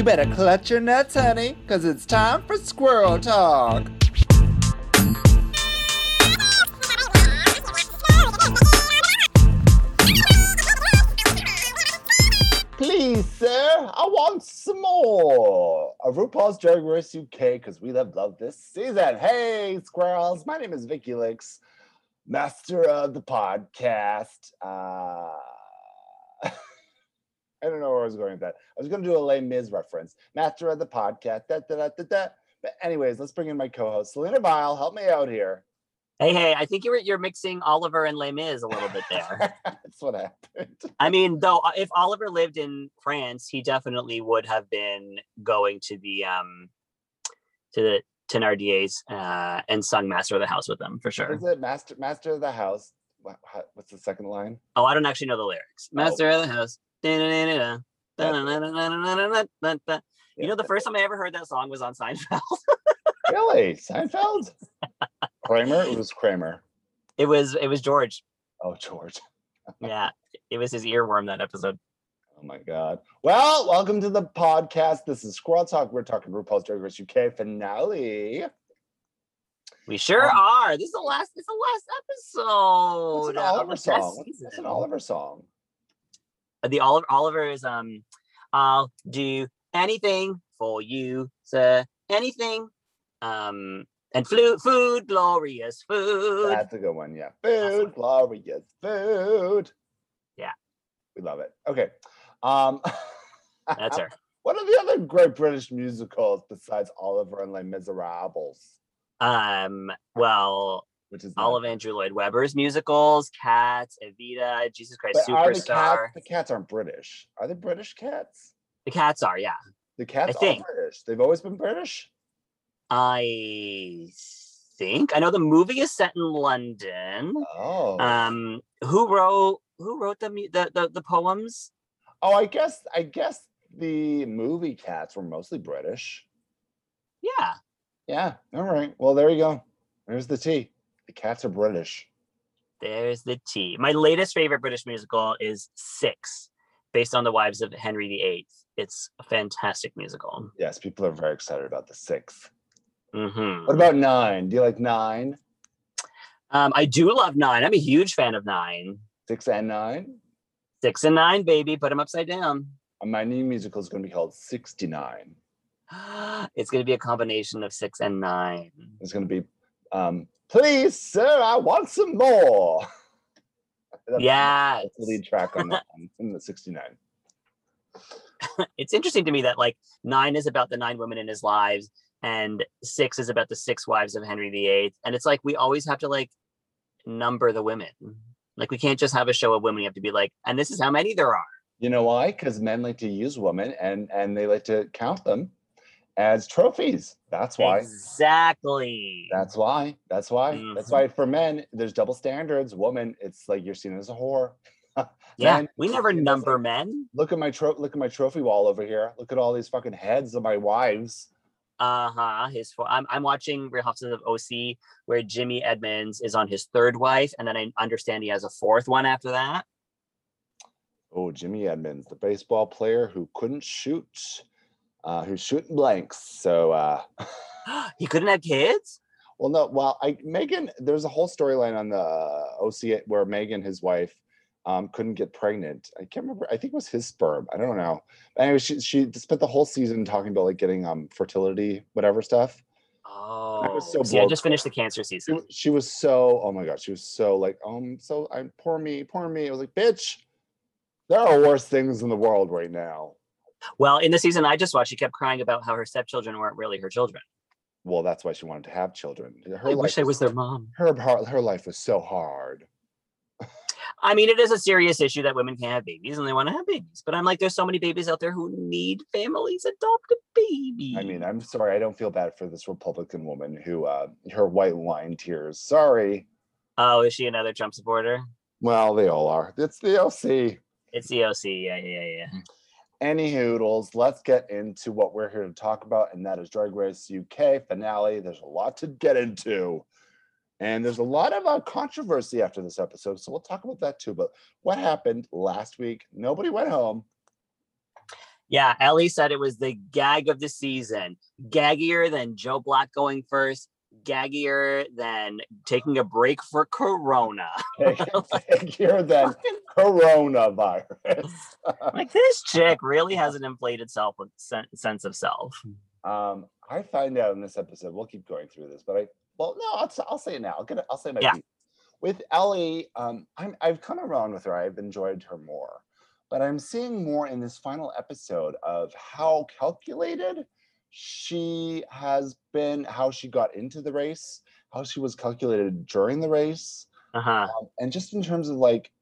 You better clutch your nuts, honey, because it's time for squirrel talk. Please, sir, I want some more of RuPaul's Drag Race UK because we love love this season. Hey, squirrels! My name is Vicki Lix, master of the podcast. Uh, I don't know where I was going with that. I was going to do a Les Mis reference. Master of the podcast. Da, da, da, da, da. But anyways, let's bring in my co-host, Selena Vyle. Help me out here. Hey, hey, I think you're you're mixing Oliver and Les Mis a little bit there. That's what happened. I mean, though, uh, if Oliver lived in France, he definitely would have been going to the um to the Thenardiers uh, and sung "Master of the House" with them for sure. Is it Master Master of the House? What, what's the second line? Oh, I don't actually know the lyrics. Oh. Master of the House. You know, the first time I ever heard that song was on Seinfeld. really Seinfeld? Kramer? It was Kramer. it was it was George. Oh, George. Yeah, it was his earworm that episode. Oh my God. Well, welcome to the podcast. This is Squirrel Talk. We're talking RuPaul's Drag Race UK finale. We sure Um, are. This is the last. This is the last episode. It's an Oliver song? What's an. Oliver song? The Oliver Oliver is um, I'll do anything for you, sir. Anything. Um, and flu- food, glorious food. That's a good one. Yeah. Food, glorious food. Yeah. We love it. Okay. Um, That's her. What are the other great British musicals besides Oliver and Les Miserables? Um, well, Which is all of Andrew Lloyd Webber's musicals, Cats, Evita, Jesus Christ But are the Superstar. cats? The cats aren't British. Are they British cats? The cats are, yeah. The cats think. are British. They've always been British. I think I know the movie is set in London. Oh. Um, who wrote who wrote the the the, the poems? oh, I guess. I guess the movie cats were mostly British. Yeah, Yeah. All right. Well, there you go. There's the tea. The cats are British. there's the T. My latest favorite British musical is Six, based on the Wives of Henry VIII. It's a fantastic musical. Yes, people are very excited about the sixth. hmm What about nine? Do you like nine? Um, I do love Nine. I'm a huge fan of Nine. Six and nine? Six and Nine, baby, put them upside down. Uh, My new musical is going to be called 69. It's going to be a combination of six and nine. It's going to be, um, please, sir, I want some more. Yeah, the lead track on that one, in the 69. it's interesting to me that like nine is about the nine women in his lives and six is about the six wives of henry viii and it's like we always have to like number the women like we can't just have a show of women we have to be like and this is how many there are You know why? Because men like to use women and and they like to count them as trophies. That's why. exactly That's why. That's why. That's Mhm. why for men, there's double standards. Woman, it's like you're seen as a whore. yeah Men, we never number men Look at my tro- look at my trophy wall over here. Look at all these fucking heads of my wives. uh-huh his fo- I'm, I'm watching real houses of oc where jimmy edmonds is on his third wife and then i understand he has a fourth one after that Oh, Jimmy Edmonds, the baseball player who couldn't shoot, uh, who's shooting blanks. So, uh, he couldn't have kids well, no, well, I Megan, there's a whole storyline on the OC where Megan, his wife, um, couldn't get pregnant. I can't remember. I think it was his sperm. I don't know. Anyway, she she spent the whole season talking about like getting um fertility, whatever stuff. oh so see, i just finished the cancer season wa- she was so oh my god, she was so like um so I'm poor me, poor me. I was like, bitch, there are worse things in the world right now. Well, in the season I just watched, she kept crying about how her stepchildren weren't really her children. Well, that's why she wanted to have children. Her I life wish I was their mom. her her her life was so hard. I mean, it is a serious issue that women can't have babies and they want to have babies. But I'm like, there's so many babies out there who need families. Adopt a baby. I mean, I'm sorry, I don't feel bad for this Republican woman who uh her white wine tears. Sorry. oh, is she another Trump supporter? Well, they all are. It's the OC. It's the OC. Yeah, yeah, yeah. Any hoodles, let's get into what we're here to talk about, and that is Drag Race UK finale. There's a lot to get into. And there's a lot of uh, controversy after this episode. So we'll talk about that too. But what happened last week? Nobody went home. Yeah, Ellie said it was the gag of the season. Gaggier than Joe Black going first, gaggier than taking a break for Corona. Gaggier than coronavirus. like this chick really has an inflated self sense of self. Um, I find out in this episode, we'll keep going through this, but I well, no, I'll, I'll say it now. I'll get it, I'll say my Yeah. piece. with Ellie. Um, I'm I've come around with her. I've enjoyed her more, but I'm seeing more in this final episode of how calculated she has been, how she got into the race, how she was calculated during the race, Uh huh. um, and just in terms of like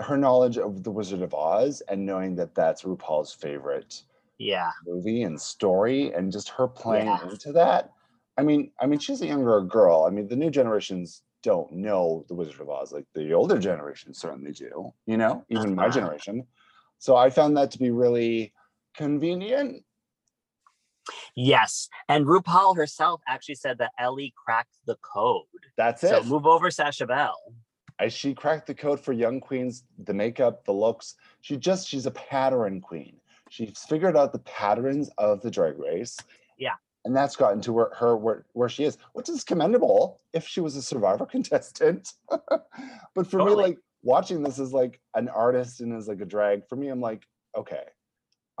her knowledge of the Wizard of Oz and knowing that that's RuPaul's favorite Yeah. movie and story and just her playing Yeah. into that. I mean, I mean, she's a younger girl. I mean, the new generations don't know the Wizard of Oz like the older generation certainly do. You know, even my Uh-huh. generation. So I found that to be really convenient. Yes. And RuPaul herself actually said that Ellie cracked the code. That's it. So move over, Sasha Bell. As she cracked the code for young queens, the makeup, the looks. She just she's a pattern queen. She's figured out the patterns of the drag race. Yeah. And that's gotten to where her where, where she is, which is commendable if she was a survivor contestant. but for me, like watching this as like an artist and as like a drag, for me, I'm like, okay,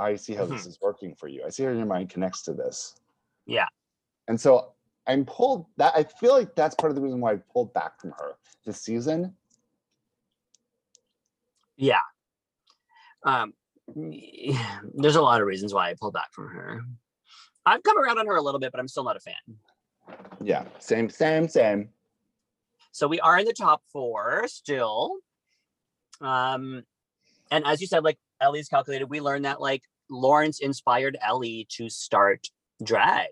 I see how this is working for you. I see how your mind connects to this. Yeah. And so I'm pulled that I feel like that's part of the reason why I pulled back from her this season. Yeah. Um, there's a lot of reasons why I pulled back from her. I've come around on her a little bit, but I'm still not a fan. Yeah, same, same, same. So we are in the top four still. Um, and as you said, like Ellie's calculated, we learned that like Lawrence inspired Ellie to start drag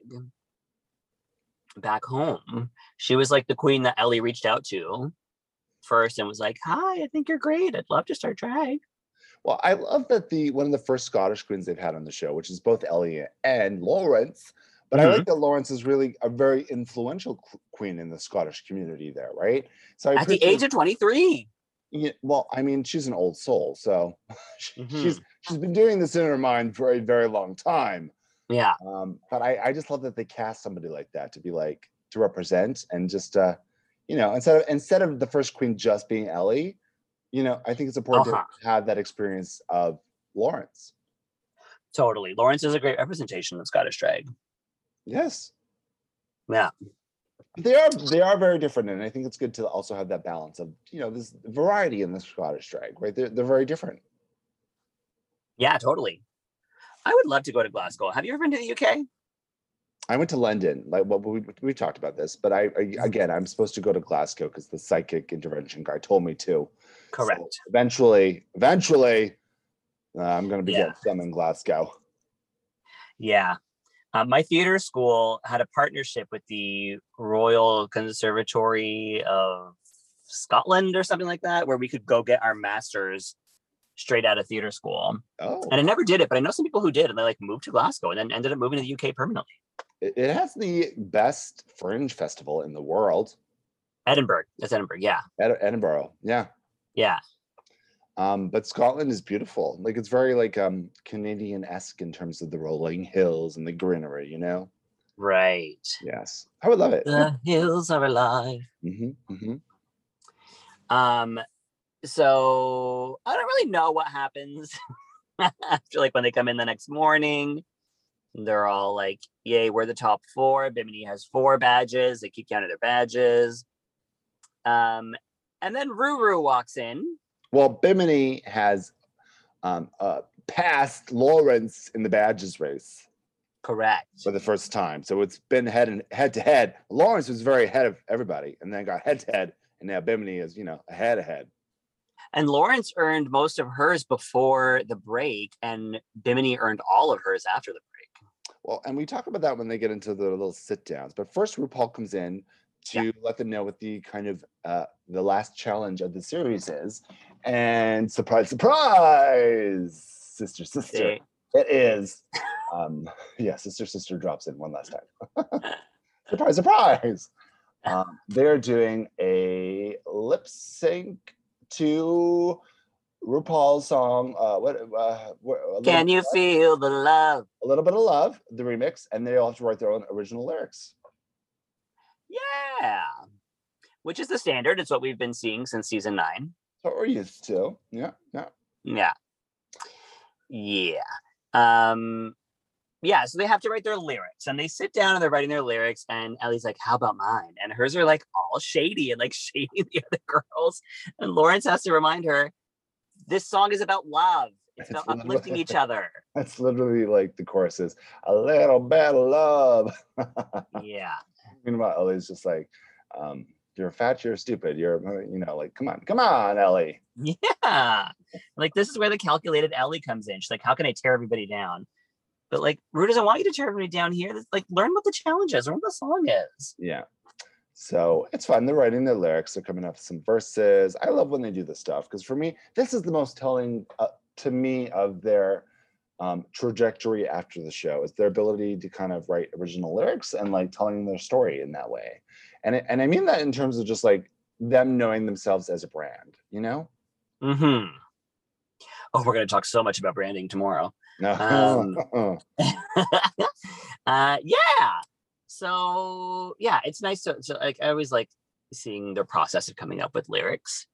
back home. She was like the queen that Ellie reached out to first and was like, Hi, I think you're great. I'd love to start drag. Well, I love that the one of the first Scottish queens they've had on the show, which is both Ellie and Lawrence. But I Mhm. like that Lawrence is really a very influential queen in the Scottish community there, right? So I At the age of 23. Yeah, well, I mean, she's an old soul, so she- Mm-hmm. she's she's been doing this in her mind for a very long time. Yeah. Um, but I, I just love that they cast somebody like that to be like to represent and just uh, you know, instead of instead of the first queen just being Ellie, you know, I think it's important Uh-huh. to have that experience of Lawrence. Totally. Lawrence is a great representation of Scottish drag. Yes. Yeah. They are they are very different, and I think it's good to also have that balance of you know this variety in the Scottish drag, right? They're they're very different. Yeah, totally. I would love to go to Glasgow. Have you ever been to the UK? I went to London, like well, we we talked about this, but I, I again I'm supposed to go to Glasgow because the psychic intervention guy told me to. So Correct. eventually, eventually, uh, I'm going to be Yeah. getting some in Glasgow. Yeah. Uh, my theater school had a partnership with the Royal Conservatory of Scotland or something like that, where we could go get our masters straight out of theater school. Oh, And I never did it, but I know some people who did, and they like moved to Glasgow and then ended up moving to the UK permanently. it, has the best fringe festival in the world. Edinburgh. That's Edinburgh. Yeah. Ed- Edinburgh, yeah. Yeah. Um, but Scotland is beautiful. Like it's very like um Canadian-esque in terms of the rolling hills and the greenery, you know? Right. Yes. I would love it. The hills are alive. hmm hmm Um, so I don't really know what happens after like when they come in the next morning. They're all like, "Yay, we're the top four. Bimini has four badges. They keep counting their badges. Um, and then Ruru walks in. Well, Bimini has um uh passed Lawrence in the badges race Correct. for the first time. So it's been head and head to head. Lawrence was very ahead of everybody and then got head to head. And now Bimini is, you know, ahead ahead. And Lawrence earned most of hers before the break, and Bimini earned all of hers after the break. Well, and we talk about that when they get into the little sit downs. But first, RuPaul comes in to Yeah. let them know what the kind of uh, the last challenge of the series is, and surprise, surprise, sister, sister, it is. Um, yeah, sister, sister drops in one last time. surprise, surprise. Um, they're doing a lip sync to RuPaul's song. Uh, what? Uh, what Can you feel the love? a little bit of love? The remix, and they all have to write their own original lyrics. Yeah. Which is the standard. It's what we've been seeing since season nine. So we're used to. Yeah, yeah. Yeah. Yeah. Um yeah, so they have to write their lyrics and they sit down and they're writing their lyrics and Ellie's like, How about mine? And hers are like all shady and like shady the other girls. And Lawrence has to remind her, this song is about love. It's It's about uplifting each other. That's literally like the chorus is a little bit of love. Yeah. Meanwhile, Ellie's just like, um, you're fat, you're stupid, you're, uh, you know, like, come on, come on, Ellie. Yeah. Like this is where the calculated Ellie comes in. She's like, How can I tear everybody down? But like Rue doesn't want you to tear everybody down here. Like learn what the challenge is, learn what the song is. Yeah. So it's fun. They're writing their lyrics. They're coming up with some verses. I love when they do this stuff because for me, this is the most telling uh, to me of their um, trajectory after the show. Is their ability to kind of write original lyrics and like telling their story in that way. And it, and I mean that in terms of just like them knowing themselves as a brand. You know? Mm-hmm. Oh, we're gonna talk so much about branding tomorrow. No. Um, uh yeah. So yeah, it's nice to, to like I always like seeing their process of coming up with lyrics.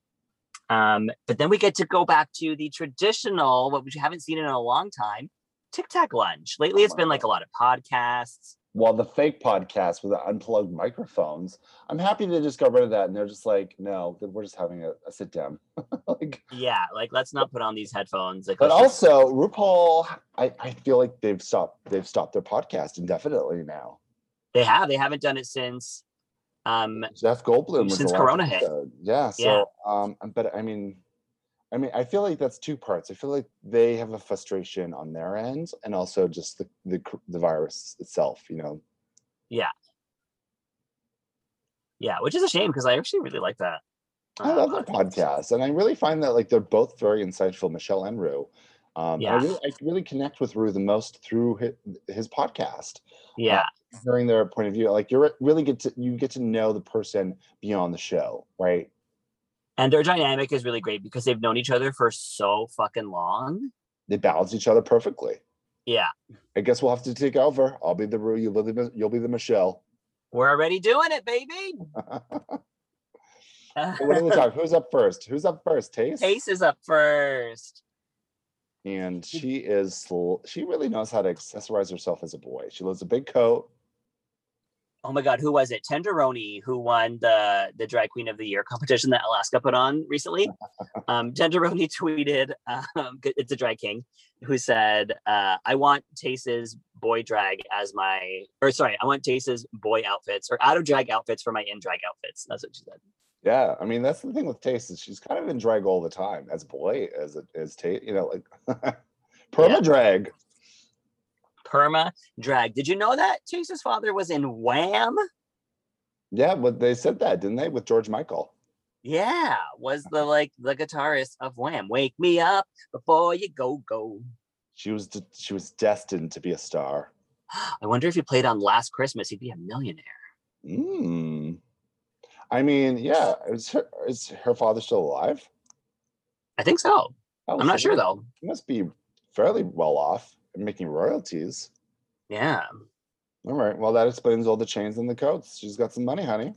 Um, but then we get to go back to the traditional, what we haven't seen in a long time, Tic Tac lunch. Lately, it's been like a lot of podcasts. While the fake podcast with the unplugged microphones, I'm happy they just got rid of that. And they're just like, no, we're just having a, a sit down. like, Yeah, like let's not put on these headphones. Like, but let's just- also RuPaul, I, I feel like they've stopped they've stopped their podcast indefinitely now. they have they haven't done it since. Um, Jeff Goldblum Since Corona hit. Yeah. So Yeah. um but I mean I mean I feel like that's two parts. I feel like they have a frustration on their end and also just the the, the virus itself, you know. yeah, Yeah, which is a shame because I actually really like that. I uh, love their podcast, and I really find that like they're both very insightful, Michelle and Rue. Um, Yeah. I really, I really connect with Rue the most through his, his podcast, Yeah, hearing their point of view. Like you're really get to you get to know the person beyond the show, right? And their dynamic is really great because they've known each other for so fucking long. They balance each other perfectly. Yeah, I guess we'll have to take over. I'll be the Rue, you'll be the, you'll be the Michelle. we're already doing it, baby. what do we talk? Who's up first? Who's up first? Tayce. Ace is up first. And she is she really knows how to accessorize herself as a boy. She loves a big coat. Oh my god, who was it? Tenderoni, who won the the drag queen of the year competition that Alaska put on recently. Um, Tenderoni tweeted, um, it's a drag king, who said, uh, "I want Tayce's boy drag as my, or sorry, I want Tayce's boy outfits or out of drag outfits for my in drag outfits." That's what she said. Yeah, I mean that's the thing with Tayce is she's kind of in drag all the time as boy, as a, as Tate, you know, like perma drag. Perma drag. Did you know that Tayce's father was in Wham? Yeah, but they said that, didn't they, with George Michael? Yeah, was the like the guitarist of Wham. Wake me up before you go go. She was de- she was destined to be a star. I wonder if he played on Last Christmas, he'd be a millionaire. Mm. I mean, yeah, is her is her father still alive? I think so. Oh, I'm not sure though. He must be fairly well off making royalties. Yeah. All right. Well, that explains all the chains and the coats. She's got some money, honey.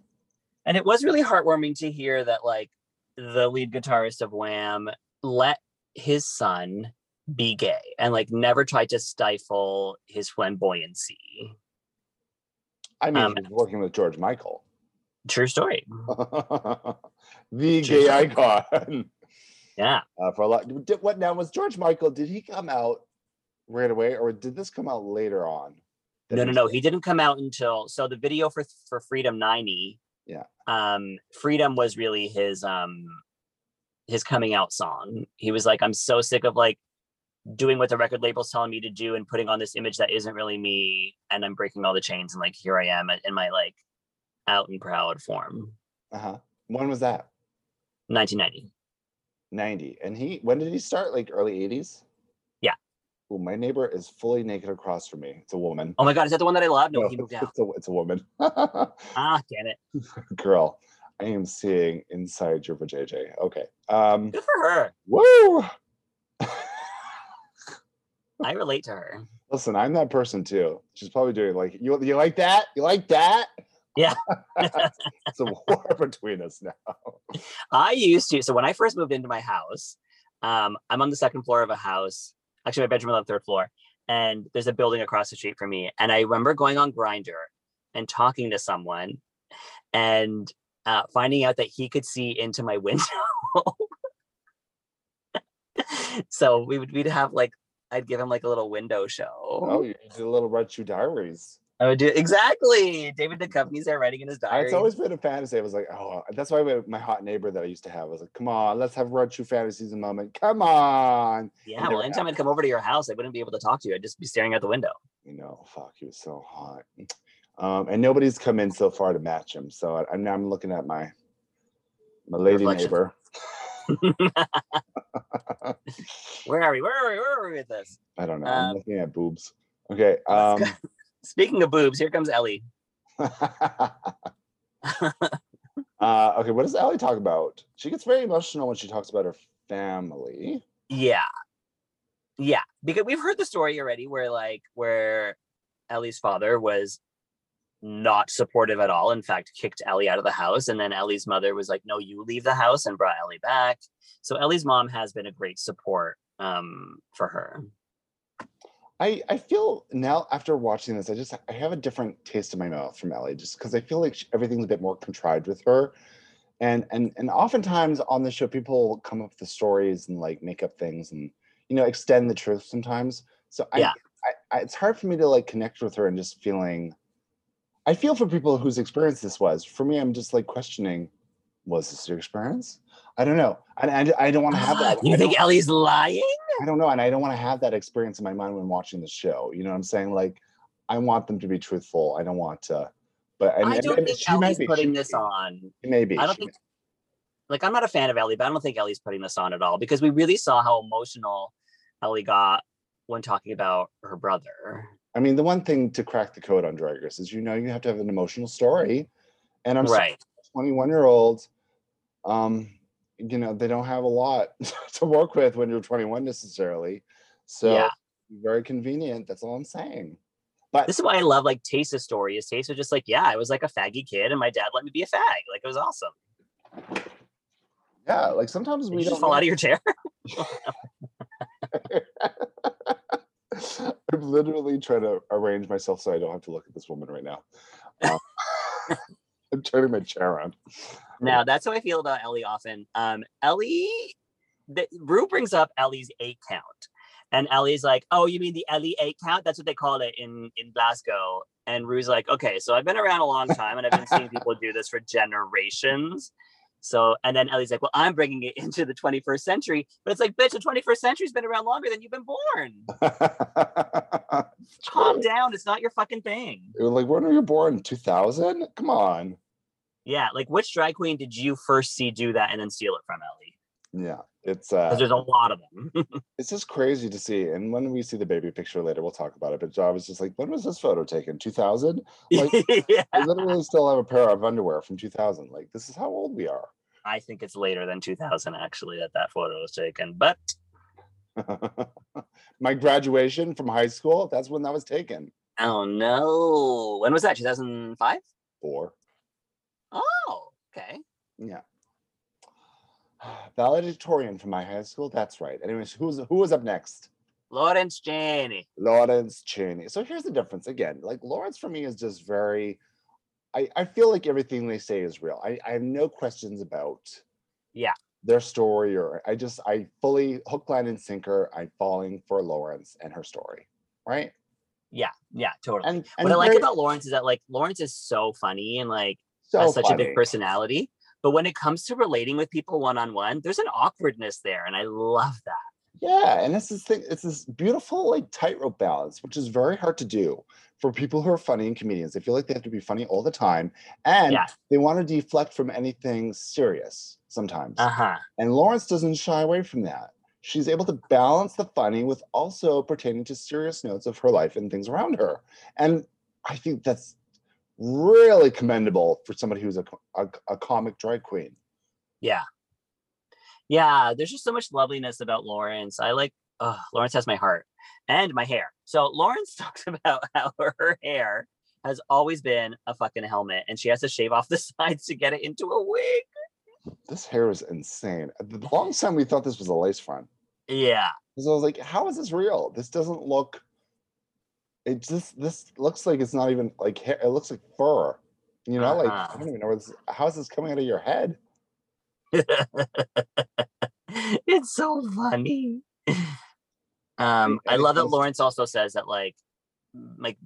And it was really heartwarming to hear that like the lead guitarist of Wham let his son be gay and like never tried to stifle his flamboyancy. I mean, Um, working with George Michael, True story. the True gay story. icon. Yeah. uh, for a lot. Did, what now was George Michael? Did he come out right away, or did this come out later on? No, no, no. He didn't come out until so the video for for Freedom 90. Yeah. Um, Freedom was really his um his coming out song. He was like, I'm so sick of like doing what the record label's telling me to do and putting on this image that isn't really me, and I'm breaking all the chains and like here I am in my like out and proud form. Uh-huh. When was that? 1990. 90. And he when did he start? Like early 80s? Oh, my neighbor is fully naked across from me. It's a woman. Oh my god, is that the one that I love? No, No, he moved it's, out. it's a, it's a woman. Ah, damn it. Girl. I am seeing inside your vajayjay. Okay. Um, Good for her. woo! I relate to her. Listen, I'm that person too. She's probably doing like you. You like that? You like that? Yeah. it's a war between us now. I used to. So when I first moved into my house, um, I'm on the second floor of a house. Actually, my bedroom on the third floor, and there's a building across the street from me. And I remember going on Grindr and talking to someone, and uh, finding out that he could see into my window. so we would we'd have like I'd give him like a little window show. Oh, you did a little Red Shoe Diaries. I would do exactly. David Duchovny's there writing in his diary. It's always been a fantasy. I was like, oh, that's why my- my hot neighbor that I used to have was like, come on, let's have Red Shoe Fantasies a moment. Come on. yeah. Well, anytime I'd come over to your house, I wouldn't be able to talk to you. I'd just be staring out the window. You know, fuck, he was so hot. Um, and nobody's come in so far to match him. So I, I'm now I'm looking at my my lady Reflection. neighbor. Where are we? Where are we? Where are we with this? I don't know. I'm Um, looking at boobs. Okay. Um. Speaking of boobs, here comes Ellie. uh, okay, what does Ellie talk about? She gets very emotional when she talks about her family. Yeah. Yeah. Because we've heard the story already where like where Ellie's father was not supportive at all. In fact, kicked Ellie out of the house. And then Ellie's mother was like, no, you leave the house and brought Ellie back. So Ellie's mom has been a great support um for her. I, I feel now after watching this, I just I have a different taste in my mouth from Ellie, just because I feel like she, everything's a bit more contrived with her, and and and oftentimes on the show, people come up with the stories and like make up things and you know extend the truth sometimes. So I, Yeah. I, I it's hard for me to like connect with her and just feeling. I feel for people whose experience this was. For me, I'm just like questioning, was this your experience? I don't know, and I, I don't want to have that. Ah, you I think Ellie's lying? I don't know, and I don't want to have that experience in my mind when watching the show. You know what I'm saying? Like, I want them to be truthful. I don't want to, but and, I don't think she might Ellie's be, putting this on. Maybe. I don't think like I'm not a fan of Ellie, but I don't think Ellie's putting this on at all because we really saw how emotional Ellie got when talking about her brother. I mean, the one thing to crack the code on Drag Race is you know you have to have an emotional story, and I'm right. 21 year old. um, you know, they don't have a lot to work with when you're 21 necessarily. So Yeah. very convenient. That's all I'm saying. But This is why I love like Tayce's story. Is Taste was just like, yeah, I was like a faggy kid and my dad let me be a fag. Like it was awesome. yeah, like sometimes Did we just fall know- out of your chair? I'm literally trying to arrange myself so I don't have to look at this woman right now. Um, I'm turning my chair around. Now that's how I feel about Ellie often. Um, Ellie, the, Rue brings up Ellie's eight count, and Ellie's like, "Oh, you mean the Ellie eight count? That's what they call it in in Glasgow." And Rue's like, "Okay, so I've been around a long time, and I've been seeing people do this for generations." So, and then Ellie's like, "Well, I'm bringing it into the 21st century," but it's like, "Bitch, the 21st century's been around longer than you've been born. Calm down. It's not your fucking thing." Like, when were you born? 2000? Come on. Yeah, like which drag queen did you first see do that and then steal it from Ellie? Yeah, it's uh, there's a lot of them. it's just crazy to see. And when we see the baby picture later, we'll talk about it. But I was just like, when was this photo taken? 2000? Like, yeah. I literally still have a pair of underwear from 2000. Like, this is how old we are. I think it's later than 2000 actually that that photo was taken. But My graduation from high school, that's when that was taken. oh no, when was that? 2005? Four. Oh, okay. Yeah. Valedictorian from my high school. That's right. Anyways, who's who was up next? Lawrence Chaney. Lawrence Chaney. So here's the difference again. Like Lawrence for me is just very. I I feel like everything they say is real. I I have no questions about. Yeah. Their story, or I just I fully hook, line, and sinker. I'm falling for Lawrence and her story, right? Yeah, yeah, totally. And, and what I like about Lawrence is that like Lawrence is so funny and like so has such a big personality. But when it comes to relating with people one on one, there's an awkwardness there, and I love that. Yeah, and it's this thing, it's this beautiful like tightrope balance, which is very hard to do for people who are funny and comedians. They feel like they have to be funny all the time, and Yeah. they want to deflect from anything serious sometimes. Uh huh. And Lawrence doesn't shy away from that. She's able to balance the funny with also pertaining to serious notes of her life and things around her. And I think that's really commendable for somebody who's a, a, a comic drag queen. Yeah. Yeah, there's just so much loveliness about Lawrence. I like uh Lawrence has my heart and my hair. So Lawrence talks about how her hair has always been a fucking helmet and she has to shave off the sides to get it into a wig. This hair is insane. The longest time we thought this was a lace front. Yeah. So I was like, how is this real? This doesn't look. It just this looks like it's not even like hair. It looks like fur. You know, like I Uh-huh. don't even know where this. How is this coming out of your head? it's so funny. Um, I love that Lawrence also says that like like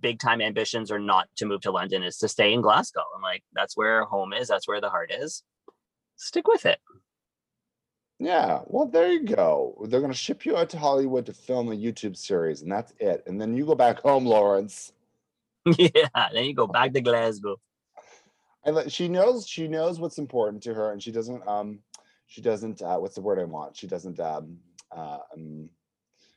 big time ambitions are not to move to London, is to stay in Glasgow. And like that's where home is, that's where the heart is. Stick with it. Yeah. Well, there you go. They're gonna ship you out to Hollywood to film a YouTube series, and that's it. And then you go back home, Lawrence. yeah. Then you go back to Glasgow. And she knows she knows what's important to her, and she doesn't um she doesn't uh, what's the word I want? She doesn't um uh, um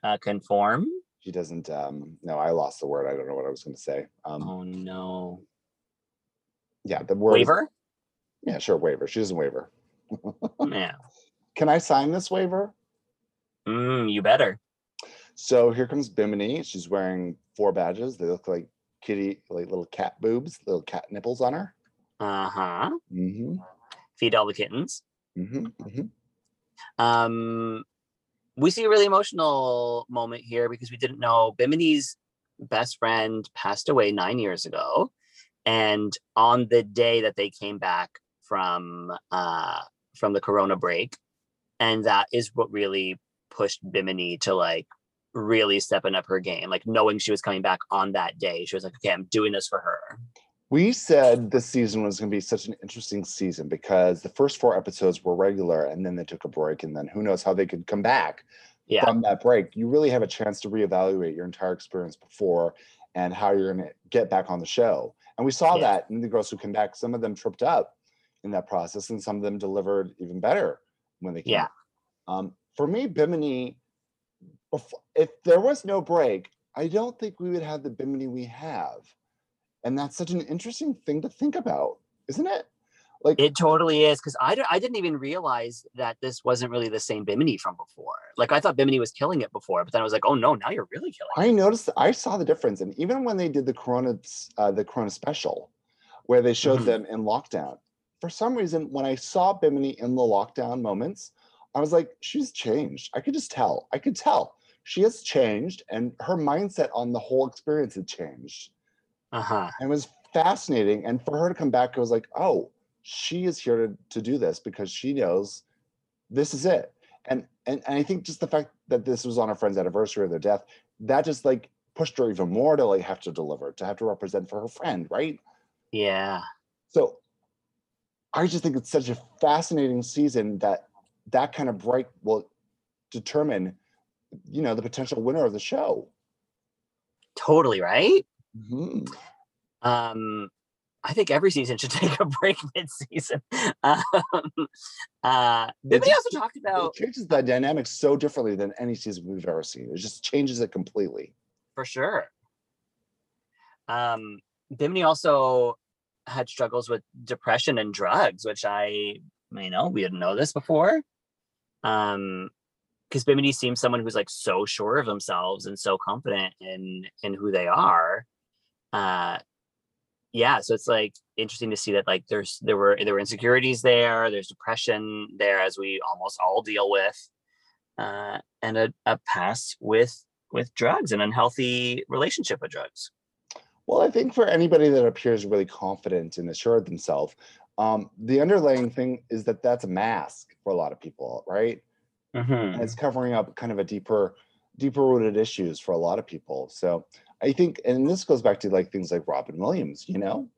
Uh, conform. she doesn't um no I lost the word I don't know what I was going to say um Oh no. yeah the word is- Waiver? yeah sure waiver she doesn't waiver yeah. Can I sign this waiver? Mm, you better. so here comes Bimini. She's wearing four badges. They look like kitty like little cat boobs little cat nipples on her. Uh-huh. mm-hmm, Feed all the kittens. mm-hmm, hmm Um, we see a really emotional moment here because we didn't know Bimini's best friend passed away nine years ago, and on the day that they came back from uh from the Corona break, and that is what really pushed Bimini to like really stepping up her game, like knowing she was coming back on that day. She was like, "Okay, I'm doing this for her." We said this season was going to be such an interesting season because the first four episodes were regular and then they took a break. And then who knows how they could come back Yeah, from that break. You really have a chance to reevaluate your entire experience before and how you're going to get back on the show. And we saw Yeah. that in the girls who came back. Some of them tripped up in that process and some of them delivered even better when they came Yeah. Um, for me, Bimini, if there was no break, I don't think we would have the Bimini we have. And that's such an interesting thing to think about, isn't it? Like, It totally is because I, d- I didn't even realize that this wasn't really the same Bimini from before. Like I thought Bimini was killing it before, but then I was like, oh no, now you're really killing it. I noticed, I saw the difference. And even when they did the Corona, uh, the Corona special, where they showed Mhm. them in lockdown, for some reason, when I saw Bimini in the lockdown moments, I was like, she's changed. I could just tell. I could tell she has changed, and her mindset on the whole experience had changed. Uh huh. And it was fascinating. And for her to come back, I was like, oh, she is here to, to do this because she knows this is it. And, and and I think just the fact that this was on her friend's anniversary of their death, that just like pushed her even more to like have to deliver, to have to represent for her friend, right? Yeah. So I just think it's such a fascinating season that that kind of break will determine, you know, the potential winner of the show. Totally right. Mhm. Um, I think every season should take a break mid-season. Um, uh, just- also talked about it changes the dynamic so differently than any season we've ever seen. It just changes it completely. for sure. Um, Bimini also had struggles with depression and drugs, which I, you know, we didn't know this before. Um, because Bimini seems someone who's like so sure of themselves and so confident in in who they are. Uh, yeah, so it's like interesting to see that like there's there were there were insecurities there, there's depression there as we almost all deal with, uh, and a, a past with with drugs, an unhealthy relationship with drugs. Well, I think for anybody that appears really confident and assured themselves, um, the underlying thing is that that's a mask for a lot of people, right? Mm-hmm. It's covering up kind of a deeper, deeper rooted issues for a lot of people. So I think, and this goes back to like things like Robin Williams, you know,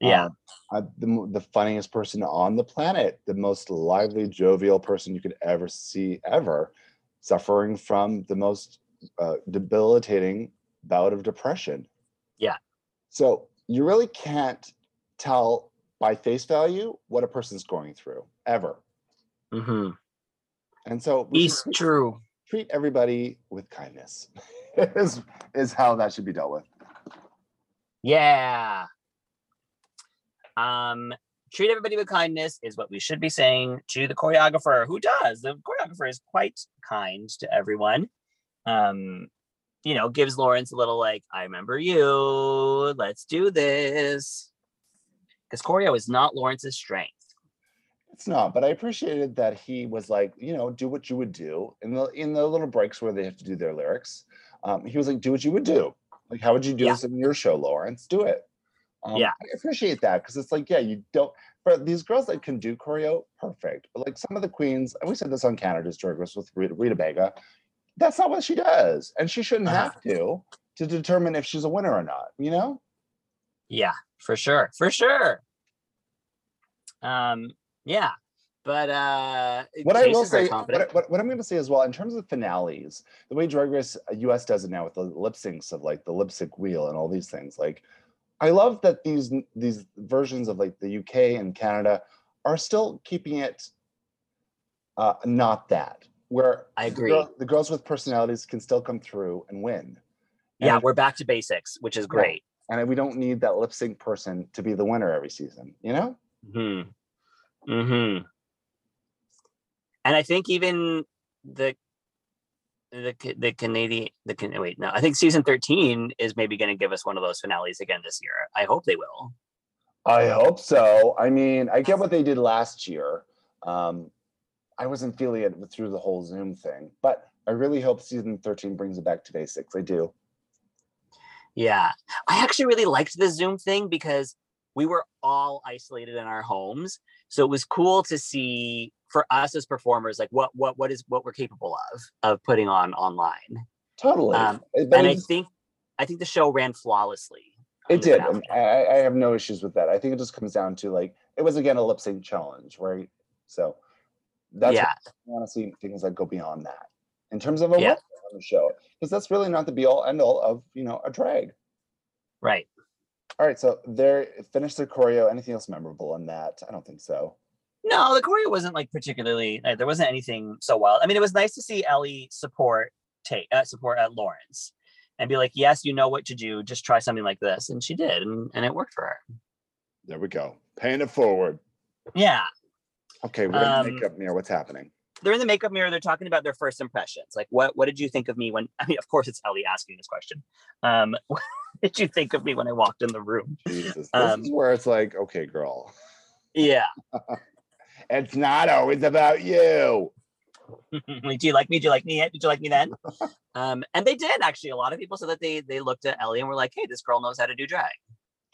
Yeah, Um, uh, the, the funniest person on the planet, the most lively, jovial person you could ever see ever, suffering from the most uh, debilitating bout of depression. Yeah. So you really can't tell by face value what a person's going through ever. mm-hmm. And so it's true. treat everybody with kindness is, is how that should be dealt with. Yeah, Um, treat everybody with kindness is what we should be saying to the choreographer who does the choreographer is quite kind to everyone um you know gives lawrence a little like i remember you let's do this because choreo is not lawrence's strength It's not, but I appreciated that he was like, you know, do what you would do in the in the little breaks where they have to do their lyrics. Um, he was like, do what you would do. Like, how would you do Yeah. this in your show, Lawrence? Do it. Um, Yeah. I appreciate that because it's like, yeah, you don't. For these girls that can do choreo, perfect. But like some of the queens, and we said this on Canada's Drag Race with Rita, Rita Baga, that's not what she does, and she shouldn't Uh-huh. have to to determine if she's a winner or not. You know? yeah for sure for sure um yeah but uh What I will say, what, what, what I'm going to say as well, in terms of finales, the way Drag Race US does it now with the lip syncs of like the lip sync wheel and all these things, like I love that these these versions of like the UK and Canada are still keeping it uh, not that where I the agree. girl- the girls with personalities can still come through and win, yeah we're back to basics which is great and we don't need that lip sync person to be the winner every season. You know? hmm hmm And I think even the the the Canadian the Can wait no I think season thirteen is maybe going to give us one of those finales again this year. I hope they will. I hope so. I mean, I get what they did last year. Um, I wasn't feeling it through the whole Zoom thing, but I really hope season 13 brings it back to basics. I do. Yeah, I actually really liked the Zoom thing because we were all isolated in our homes, so it was cool to see for us as performers like what what what is what we're capable of of putting on online. Totally. Um, and I think I think the show ran flawlessly. it did. I, I have no issues with that. I think it just comes down to like, it was again a lip sync challenge, right? So that's yeah, I want to see things that go beyond that in terms of a Yeah. on the show, because that's really not the be all end all of, you know, a drag. right. All right. So they're finished their choreo. Anything else memorable in that? I don't think so. No, the choreo wasn't like particularly. Uh, there wasn't anything so wild. I mean, it was nice to see Ellie support take uh, support at Lawrence and be like, "Yes, you know what to do. Just try something like this," and she did, and, and it worked for her. There we go. Paying it forward. Yeah, Okay, we're in the Um, makeup mirror. What's happening? they're in the makeup mirror. They're talking about their first impressions. Like, what what did you think of me when? I mean, of course, it's Ellie asking this question. Um, what did you think of me when I walked in the room? Jesus, this um, is where it's like, okay, girl, Yeah. it's not always about you. do you like me? Do you like me? yet? Did you like me then? um, and they did actually. A lot of people said that they they looked at Ellie and were like, "Hey, this girl knows how to do drag."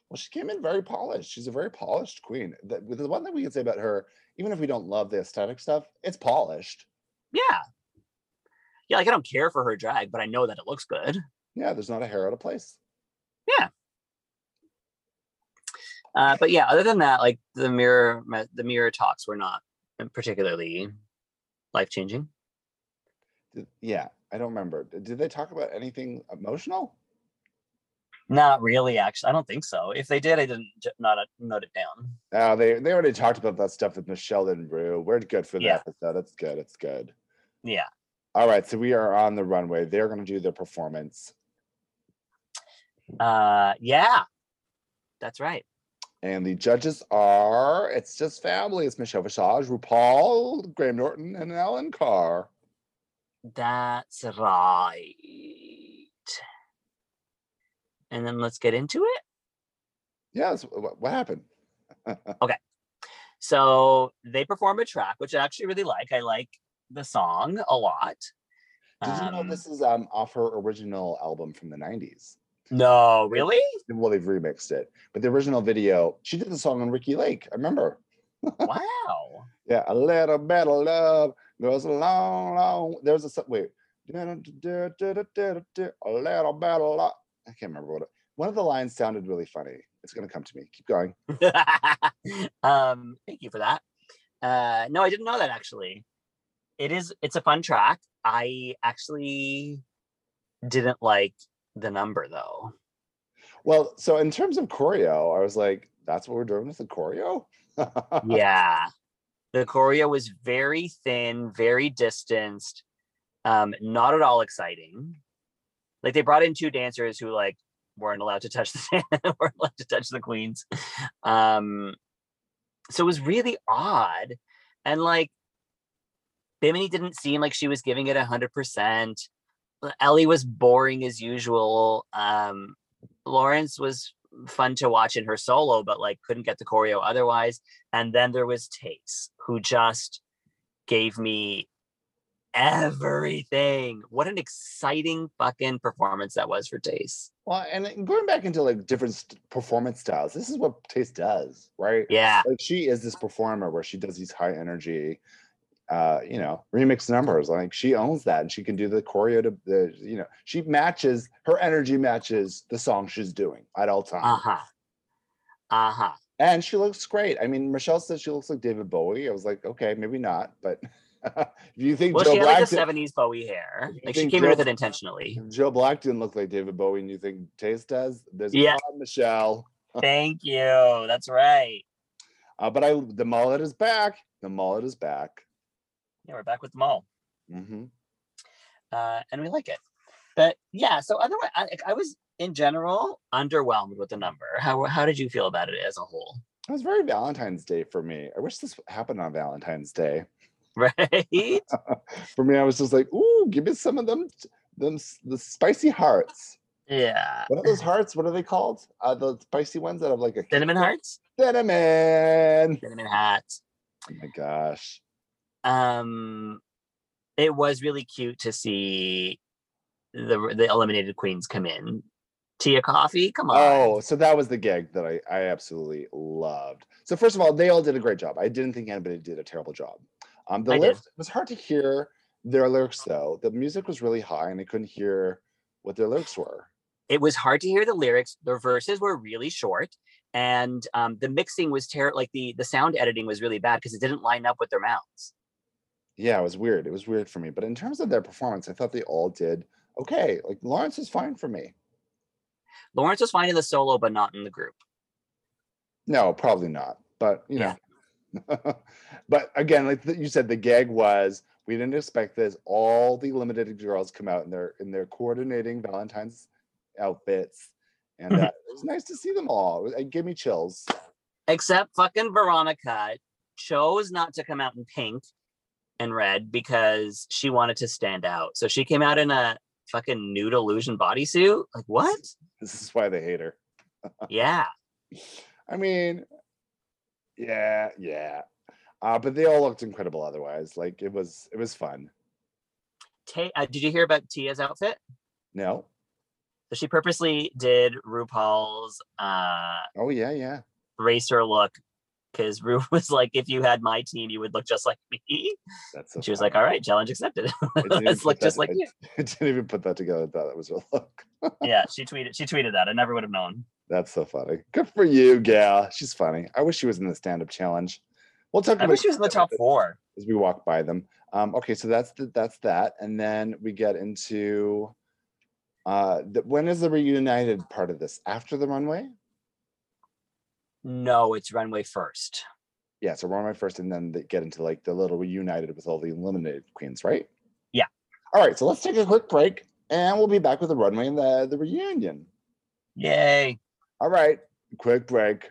Well, she came in very polished. She's a very polished queen. The, the one thing we can say about her, even if we don't love the aesthetic stuff, it's polished. Yeah. Yeah, like I don't care for her drag, but I know that it looks good. Yeah, there's not a hair out of place. Yeah. Uh, but yeah, other than that, like the mirror, the mirror talks were not particularly life changing. Yeah, I don't remember. Did they talk about anything emotional? Not really, actually. I don't think so. If they did, I didn't j- not uh, note it down. No, they they already talked about that stuff with Michelle and Rue. We're good for the Yeah. episode. It's good. It's good. Yeah. All right, so we are on the runway. They're going to do their performance, Uh, yeah, that's right. and the judges are. It's just family. It's Michelle Visage, RuPaul, Graham Norton, and Alan Carr. That's right. And then let's get into it. Yes. What, what happened? Okay. So they perform a track, which I actually really like. I like the song a lot. Did you know Um, this is um off her original album from the 90s? No, really? Well, they've remixed it, but the original video, she did the song on Ricki Lake. I remember. Wow. Yeah, a little bit of love goes a long, long. There's a wait. A little bit of love. I can't remember what it. One of the lines sounded really funny. It's gonna come to me. Keep going. um, thank you for that. Uh, no, I didn't know that actually. It is. It's a fun track. I actually didn't like the number though. Well, so in terms of choreo, I was like, that's what we're doing with the choreo. yeah, the choreo was very thin, very distanced, um, not at all exciting. Like they brought in two dancers who like weren't allowed to touch the weren't allowed to touch the queens. Um, so it was really odd, and like Bimini didn't seem like she was giving it a hundred percent. Ellie was boring as usual. Um, Lawrence was fun to watch in her solo, but like couldn't get the choreo otherwise. And then there was Tayce, who just gave me everything. What an exciting fucking performance that was for Tayce. Well, and going back into like different st- performance styles, this is what Tayce does, right? Yeah. Like she is this performer where she does these high energy, uh, you know, remix numbers. Like she owns that, and she can do the choreo to the, you know, she matches her energy matches the song she's doing at all times. Uh huh. Uh huh. And she looks great. I mean, Michelle said she looks like David Bowie. I was like, okay, maybe not, but you think Well, Joe she had like the did- '70s Bowie hair. Like she came in with it intentionally. Joe Black didn't look like David Bowie, and you think Tayce does? There's Yeah. Michelle. Thank you. That's right. Uh, but I, the mullet is back. The mullet is back. Yeah, we're back with them all. hmm uh, and we like it. But yeah, so otherwise, I, I was in general underwhelmed with the number. How how did you feel about it as a whole? It was very Valentine's Day for me. I wish this happened on Valentine's Day. Right? For me, I was just like, "Ooh, give me some of them, them the spicy hearts." yeah. What are those hearts? What are they called? Uh, the spicy ones that have like a Cinnamon hearts, cinnamon. cinnamon hats. Oh my gosh! Um, it was really cute to see the the eliminated queens come in. Tia Kofi, come on. Oh, so that was the gig that I I absolutely loved. So first of all, they all did a great job. I didn't think anybody did a terrible job. Um, the I did. lyrics it was hard to hear their lyrics though. The music was really high, and I couldn't hear what their lyrics were. it was hard to hear the lyrics. The verses were really short, and um, the mixing was terrible. Like the the sound editing was really bad because it didn't line up with their mouths. Yeah, it was weird. It was weird for me. But in terms of their performance, I thought they all did okay. Like Lawrence is fine for me. Lawrence was fine in the solo, but not in the group. No, probably not. But you Yeah. know, but again, like you said, the gag was we didn't expect this. All the limited girls come out in their in their coordinating Valentine's outfits, and uh, it was nice to see them all. It gave me chills. Except fucking Veronica chose not to come out in pink and red because she wanted to stand out. So she came out in a fucking nude illusion bodysuit. Like what? This is why they hate her. Yeah. I mean, yeah, yeah. Uh, but they all looked incredible otherwise. Like it was it was fun. Ta- uh, did you hear about Tia's outfit? No. So she purposely did RuPaul's uh Oh yeah, yeah. racer look because Ru was like, if you had my team, you would look just like me. That's so she was funny. like, all right, challenge accepted. Let's look that- just like I- you. I didn't even put that together. I thought it was a look. Yeah, she tweeted. She tweeted that. I never would have known. That's so funny. Good for you, gal. She's funny. I wish she was in the stand-up challenge. We'll talk I about wish she was in the top four. as we walk by them. Um, okay, so that's the, that's that, and then we get into uh, the, when is the reunited part of this? After the runway? No, it's runway first. Yeah, so runway first, and then they get into like the little reunited with all the eliminated queens, right? Yeah. All right, so let's take a quick break, and we'll be back with the runway and the the reunion. Yay. All right, quick break.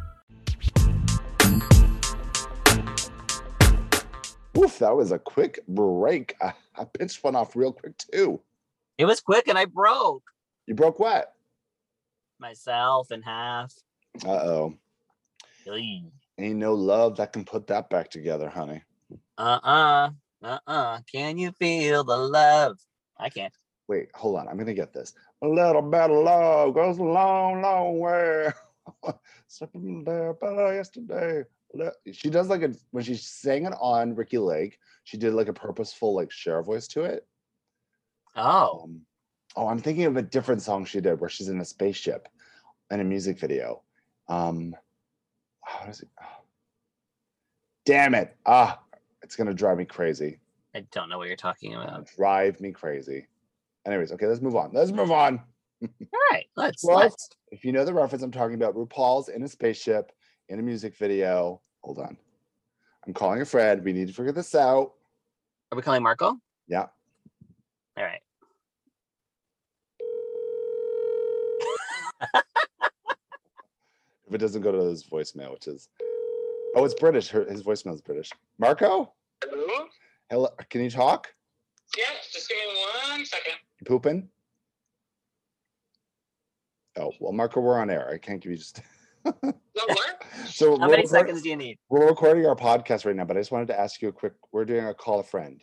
Oof, that was a quick break. I, I pinched one off real quick too. It was quick and I broke You broke what? myself in half. Uh oh. Ain't no love that can put that back together, honey. Uh-uh. Uh-uh. Can you feel the love? I can't. Wait, hold on. I'm gonna get this. A little bit of love goes a long, long way. Something there better yesterday. She does like a when she sang it on Ricki Lake, she did like a purposeful like Cher voice to it. Oh, Um, oh, I'm thinking of a different song she did where she's in a spaceship in a music video. Um, how does it? oh. Damn it! Ah, it's gonna drive me crazy. I don't know what you're talking about. Drive me crazy. Anyways, okay, let's move on. Let's move on. All right, let's Well, let's. If you know the reference, I'm talking about RuPaul's in a spaceship in a music video. Hold on. I'm calling a friend. We need to figure this out. Are we calling Marco? Yeah. All right. If it doesn't go to his voicemail, which is oh, it's British. Her, his voicemail is British. Marco, Hello? hello. Can you talk? Yeah, just give me one second. You pooping? Oh well, Marco, we're on air. I can't give you just. No, what? So How many record- seconds do you need? we're recording our podcast right now, but I just wanted to ask you a quick. We're doing a call a friend.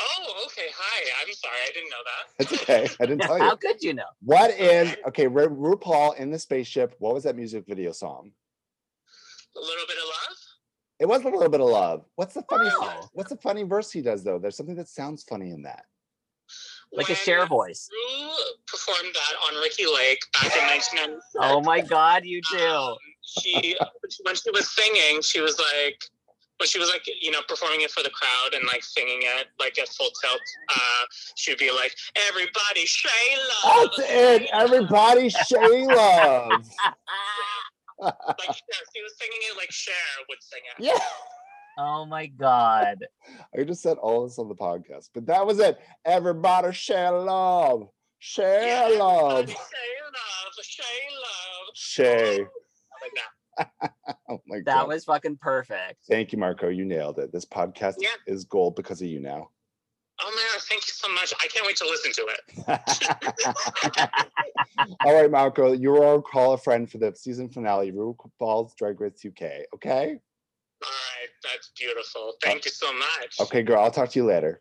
Oh, okay. Hi. I'm sorry. I didn't know that. It's okay. I didn't tell you. How could you know? What is okay? Ru- RuPaul in the spaceship. What was that music video song? A little bit of love? It was a little bit of love. What's the funny? Oh. What's the funny verse he does though? There's something that sounds funny in that. Like a Cher voice. Rue performed that on Ricki Lake back in 1996. Oh my God, you too. um, she when she was singing, she was like when she was like you know performing it for the crowd and like singing it like at full tilt, uh, she'd be like, "Everybody, Shay love." That's it. Everybody, Shay love. Like Cher, she was singing it like Cher would sing it. Yeah. Oh my God. I just said all this on the podcast, but that was it. Everybody, share love. Share Yeah, love. everybody, Shay love, Shay love. Shay. Like that. Oh my god. That god. was fucking perfect. Thank you, Marco. You nailed it. This podcast Yeah. is gold because of you now. Oh man, thank you so much. I can't wait to listen to it. All right, Marco, you're our call a friend for the season finale, RuPaul's Drag Race UK. Okay. All right, that's beautiful. Thank you so much. Okay, girl. I'll talk to you later.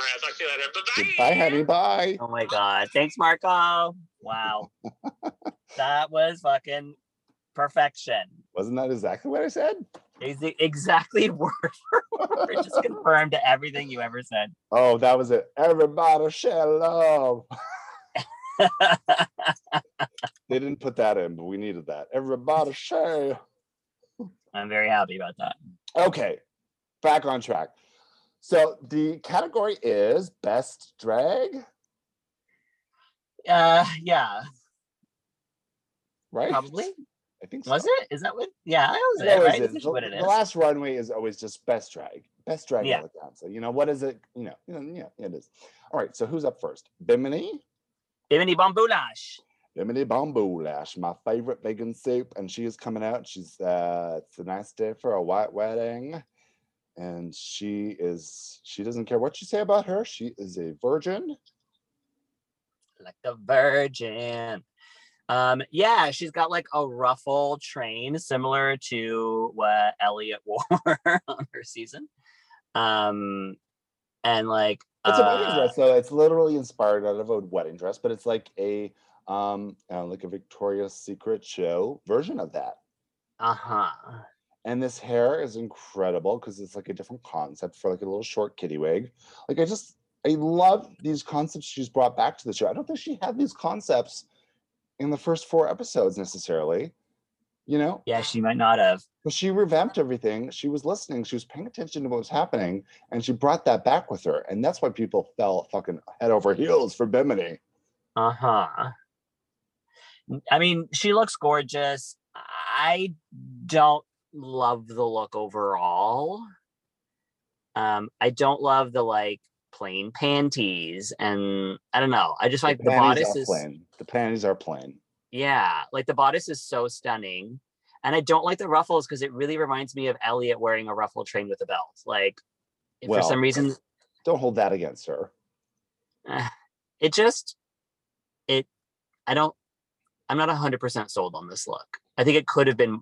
All right, I'll talk to you later. Bye Bye, honey. Bye. Oh my God. Thanks, Marco. Wow. that was fucking perfection. Wasn't that exactly what I said? Ex- Exactly word for word. Just confirmed everything you ever said. Oh, that was it. Everybody share love. They didn't put that in, but we needed that. Everybody share. I'm very happy about that. Okay, back on track. So the category is best drag, Uh, yeah, right? probably. I think so. Was it? Is that what? Yeah, that was It right? is. The, what it the last runway is always just best drag, best drag Yeah. eleganza. You know what is it? You know, you know, yeah, it is. All right. So who's up first? Bimini, Bimini Bon Boulash. Bimini Bon Boulash, my favorite vegan soup, and she is coming out. She's uh, it's a nice day for a white wedding, and she is. She doesn't care what you say about her. She is a virgin. like a virgin. Um, yeah, she's got like a ruffle train similar to what Elliot wore on her season. Um, and like It's a wedding uh, dress, so It's literally inspired out of a wedding dress, but it's like a um uh, like a Victoria's Secret show version of that. uh-huh. And this hair is incredible because it's like a different concept for like a little short kitty wig. Like I just I love these concepts she's brought back to the show. I don't think she had these concepts in the first four episodes necessarily. You know, Yeah, she might not have. but she revamped everything. She was listening. She was paying attention to what was happening, and she brought that back with her. And that's why people fell fucking head over heels for Bimini. Uh-huh. I mean, she looks gorgeous. I don't love the look overall. Um, I don't love the like plain panties and I don't know. I just like the panties bodice is plain. The panties are plain. yeah, like the bodice is so stunning. And I don't like the ruffles because it really reminds me of Elliot wearing a ruffle train with a belt. Like if for some reason Don't hold that against her. eh, it just it i don't i'm not 100% sold on this look i think it could have been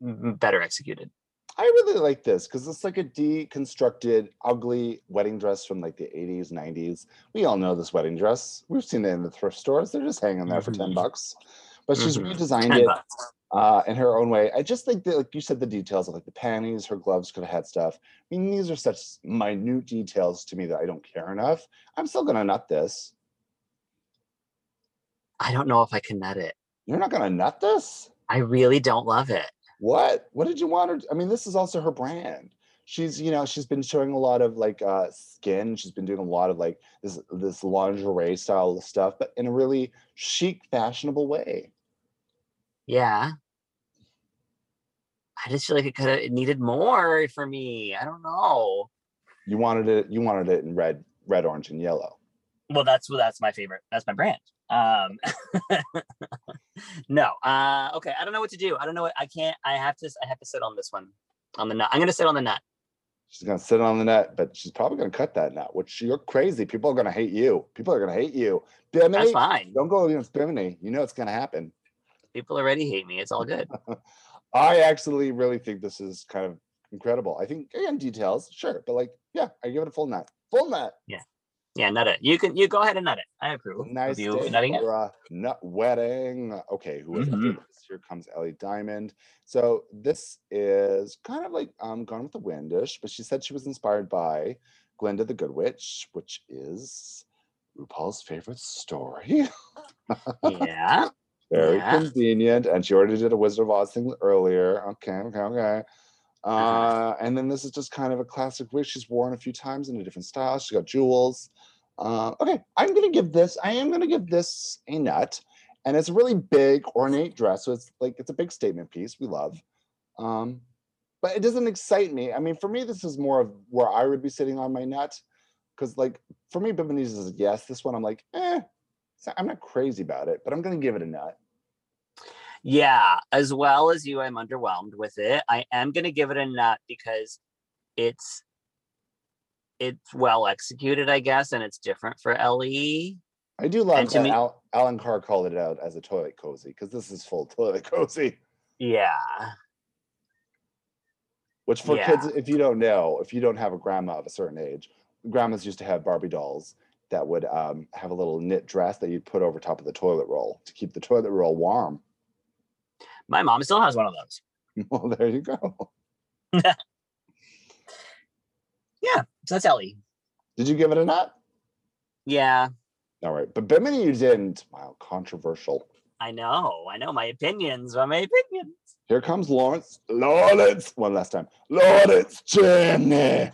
better executed I really like this because it's like a deconstructed, ugly wedding dress from like the 80s, 90s. We all know this wedding dress. We've seen it in the thrift stores. They're just hanging there for 10 Mhm. bucks. But she's Mhm. redesigned it uh, in her own way. I just think that, like you said, the details of like the panties, her gloves could have had stuff. I mean, these are such minute details to me that I don't care enough. I'm still gonna nut this. I don't know if I can nut it. You're not gonna nut this? I really don't love it. What? What did you want her? I mean, this is also her brand. She's, you know, she's been showing a lot of like uh skin. She's been doing a lot of like this this lingerie style stuff, but in a really chic, fashionable way. Yeah. I just feel like it could have it needed more for me. I don't know. You wanted it. You wanted it in red, red, orange, and yellow. Well, that's well, that's my favorite. That's my brand. Um no. Uh okay. I don't know what to do. I don't know what I can't I have to I have to sit on this one. On the nut. I'm gonna sit on the nut. She's gonna sit on the net, but she's probably gonna cut that nut. Which you're crazy. People are gonna hate you. People are gonna hate you. Bimini, That's fine. don't go against Bimini. You know it's gonna happen. People already hate me. It's all good. I actually really think this is kind of incredible. I think again details, sure, but like, yeah, I give it a full nut. Full nut. Yeah, nut it. You can you go ahead and nut it. I approve Nice of you day nutting it. nut wedding. Okay, who is Mhm. Here comes Ellie Diamond. So this is kind of like um Gone with the Windish, but she said she was inspired by Glinda the Good Witch, which is RuPaul's favorite story. Yeah. Very Yeah. convenient. And she already did a Wizard of Oz thing earlier. Okay, okay, okay. Uh, and then this is just kind of a classic wig she's worn a few times in a different style. She's got jewels. Uh, okay, I'm gonna give this. I am gonna give this a nut, and it's a really big ornate dress. So it's like it's a big statement piece. We love, um, but it doesn't excite me. I mean, for me, this is more of where I would be sitting on my nut, because like for me, Bimini's is yes. This one, I'm like, eh. I'm not crazy about it, but I'm gonna give it a nut. Yeah, as well as you, I'm underwhelmed with it. I am gonna give it a nut because it's it's well executed, I guess, and it's different for Ellie. I do love And to that me- Al- Alan Carr called it out as a toilet cozy because this is full toilet cozy. Yeah. Which for Yeah. kids, if you don't know, if you don't have a grandma of a certain age, grandmas used to have Barbie dolls that would um, have a little knit dress that you'd put over top of the toilet roll to keep the toilet roll warm. My mom still has one of those. well, there you go. Yeah, so that's Ellie. Did you give it a nut? Yeah, All right, but Bimini, you didn't. Wow, controversial. I know. I know my opinions are my opinions. Here comes Lawrence. Lawrence, one last time. Lawrence Chaney.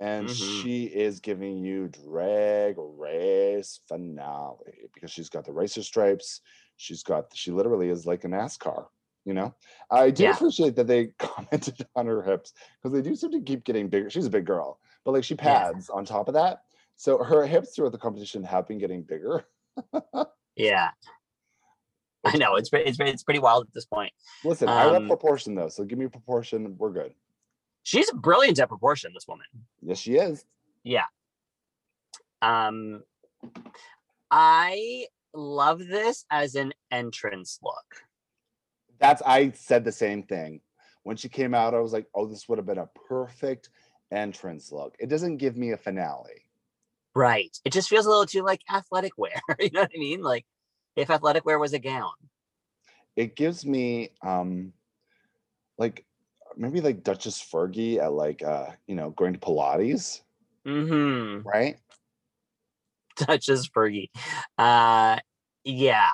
And Mhm. she is giving you drag race finale because she's got the racer stripes. She's got, she literally is like a NASCAR, you know? I do Yeah. appreciate that they commented on her hips because they do seem to keep getting bigger. She's a big girl, but like she Yeah. pads on top of that. So her hips throughout the competition have been getting bigger. Yeah. I know it's it's it's pretty wild at this point. Listen, I love Um, proportion though. So give me proportion. We're good. She's brilliant at proportion. This woman. Yes, she is. Yeah. Um, I love this as an entrance look. That's I said the same thing. When she came out, I was like, oh, this would have been a perfect entrance look. It doesn't give me a finale. Right. It just feels a little too like athletic wear. you know what I mean? Like if athletic wear was a gown. It gives me um like maybe like Duchess Fergie at like uh, you know, going to Pilates, Mm-hmm. right? Duchess Fergie. Uh yeah.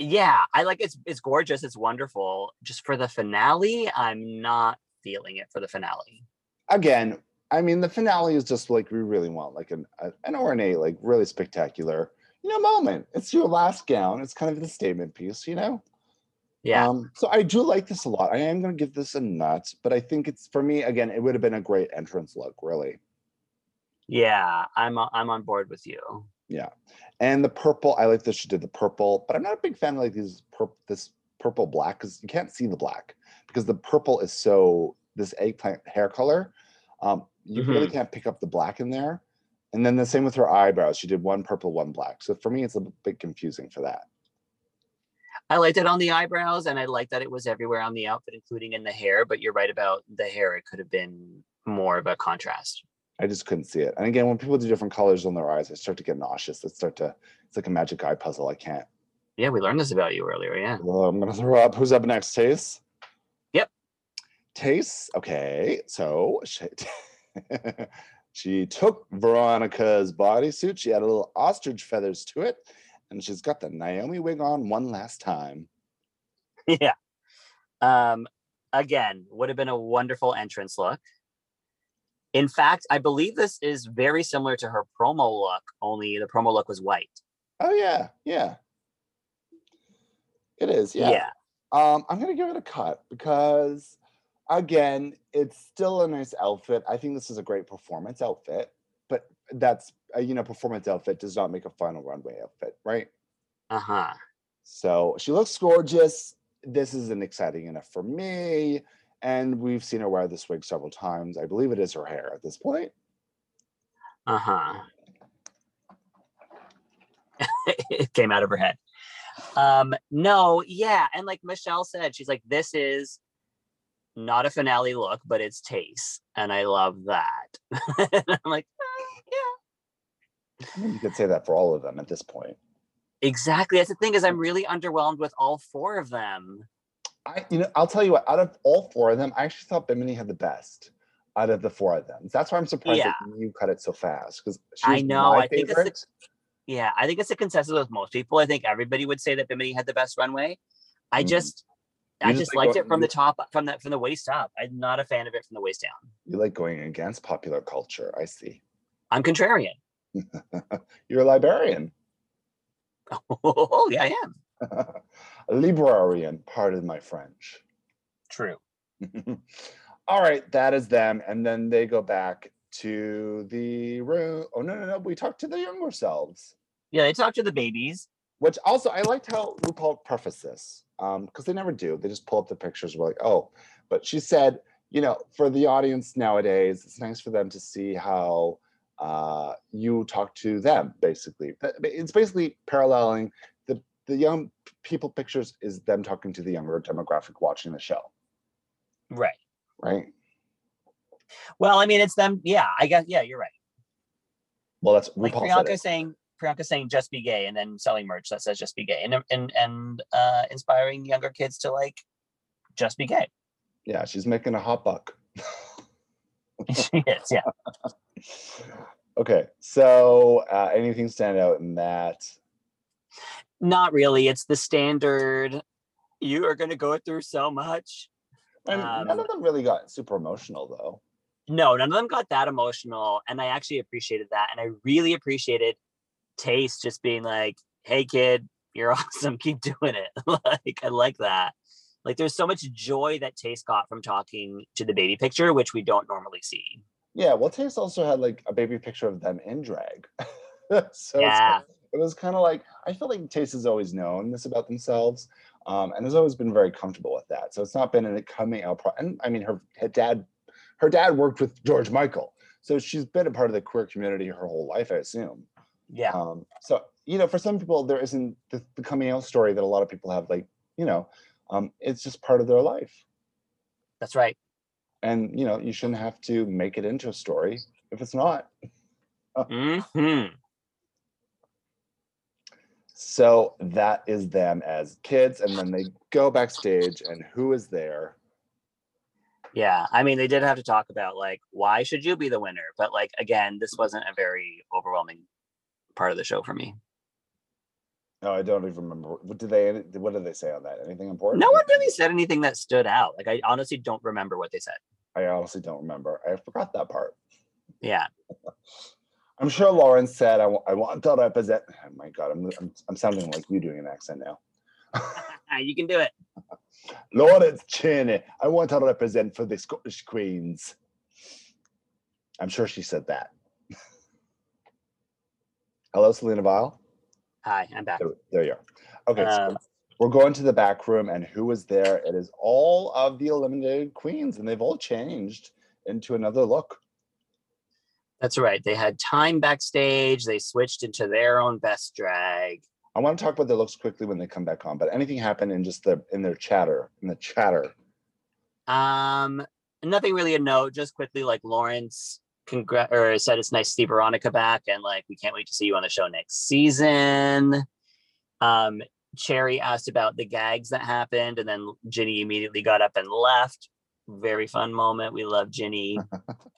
Yeah, I like it's it's gorgeous, it's wonderful. Just for the finale, I'm not feeling it for the finale. Again, I mean the finale is just like we really want like an a- an ornate, like really spectacular, you know, moment. It's your last gown. It's kind of the statement piece, you know? Yeah. Um, so I do like this a lot. I am going to give this a nut, but I think it's for me again. It would have been a great entrance look, really. yeah, I'm I'm on board with you. Yeah, and the purple. I like that she did the purple, but I'm not a big fan of like these pur- this purple black because you can't see the black because the purple is so this eggplant hair color. Um, you really can't pick up the black in there. And then the same with her eyebrows. She did one purple, one black. So for me, it's a bit confusing for that. I liked it on the eyebrows and I liked that it was everywhere on the outfit, including in the hair. But you're right about the hair. It could have been more of a contrast. I just couldn't see it. And again, when people do different colors on their eyes, I start to get nauseous. I start to, it's like a magic eye puzzle. I can't. Yeah, we learned this about you earlier. Yeah. Well, I'm gonna throw up. Who's up next, Tayce? Yep. Tayce. Okay, so she, she took Veronica's bodysuit. She had a little ostrich feathers to it, and she's got the Naomi wig on one last time. yeah. Um, again, would have been a wonderful entrance look. In fact, I believe this is very similar to her promo look, only the promo look was white. Oh yeah, yeah. It is, yeah. yeah. Um, I'm gonna give it a cut because again, it's still a nice outfit. I think this is a great performance outfit, but that's uh, you know, performance outfit does not make a final runway outfit, right? Uh-huh. So she looks gorgeous. This isn't exciting enough for me. And we've seen her wear this wig several times. I believe it is her hair at this point. Uh-huh. it came out of her head. Um, no, yeah, and like Michelle said, she's like, this is not a finale look, but it's Tayce, and I love that. and I'm like, "Eh, yeah, I mean, you could say that for all of them at this point. exactly. That's the thing is, I'm really underwhelmed with all four of them. I, you know, I'll tell you what. Out of all four of them, I actually thought Bimini had the best out of the four of them. That's why I'm surprised that you cut it so fast because I know, I think it's the- Yeah, I think it's a consensus with most people. I think everybody would say that Bimini had the best runway. I Mm. just, I just just like liked what- it from the top, from that, from the waist up. I'm not a fan of it from the waist down. you like going against popular culture. I see. I'm contrarian. You're a librarian, oh yeah, I am. librarian. Pardon my French. True. All right, that is them. And then they go back to the room. Oh, no, no, no. We talked to the younger selves, Yeah, they talk to the babies. which also I liked how RuPaul prefaced this because they never do. They just pull up the pictures. We're like, oh, but she said, you know, for the audience nowadays, it's nice for them to see how uh, you talk to them, basically. It's basically paralleling the, young people pictures is them talking to the younger demographic watching the show, Right. right? Well, I mean, it's them. Yeah, I guess. Yeah, you're right. Well, that's Like RuPaul Priyanka saying, Priyanka saying, "Just be gay," and then selling merch that says "Just be gay," and and and uh, inspiring younger kids to like just be gay. Yeah, she's making a hot buck. she is. Yeah. okay, so uh, anything stand out in that? Not really. It's the standard. You are going to go through so much. And none Um, of them really got super emotional though. No, none of them got that emotional, and I actually appreciated that, and I really appreciated Tayce just being like, "Hey, kid, you're awesome. Keep doing it." like, I like that. Like, there's so much joy that Tayce got from talking to the baby picture, which we don't normally see. Yeah, well, Tayce also had like a baby picture of them in drag. so it's Yeah. ki- it was kind of like I feel like Tayce has always known this about themselves, um, and has always been very comfortable with that. So it's not been a coming out. Pro- and I mean, her, her dad, her dad worked with George Michael, so she's been a part of the queer community her whole life, I assume. Yeah. Um, so you know, for some people, there isn't the, the coming out story that a lot of people have. Like you know, um, it's just part of their life, That's right. and you know, you shouldn't have to make it into a story if it's not. hmm So that is them as kids, and then they go backstage, and who is there? Yeah. I mean, they did have to talk about like, why should you be the winner? But like, again, this wasn't a very overwhelming part of the show for me. No, I don't even remember. What did they? What did they say on that? Anything important? No one really said anything that stood out. Like, I honestly don't remember what they said. I honestly don't remember. I forgot that part. Yeah. I'm sure Lauren said, "I want to represent." Oh my God, I'm, I'm I'm sounding like you doing an accent now. you can do it. Lawrence Chaney, I want to represent for the Scottish Queens. I'm sure she said that. Hello, Selena Vyle. Hi, I'm back. There, there you are. Okay, so Um, we're going to the back room, and who is there? It is all of the eliminated queens, and they've all changed into another look. That's right. They had time backstage. They switched into their own best drag. I want to talk about their looks quickly when they come back on, but anything happened in just the in their chatter, in the chatter. Um, nothing really a note. Just quickly, like Lawrence congr- or said it's nice to see Veronica back, and like we can't wait to see you on the show next season. Um, Cherry asked about the gags that happened, and then Ginny immediately got up and left. Very fun moment. We love Ginny.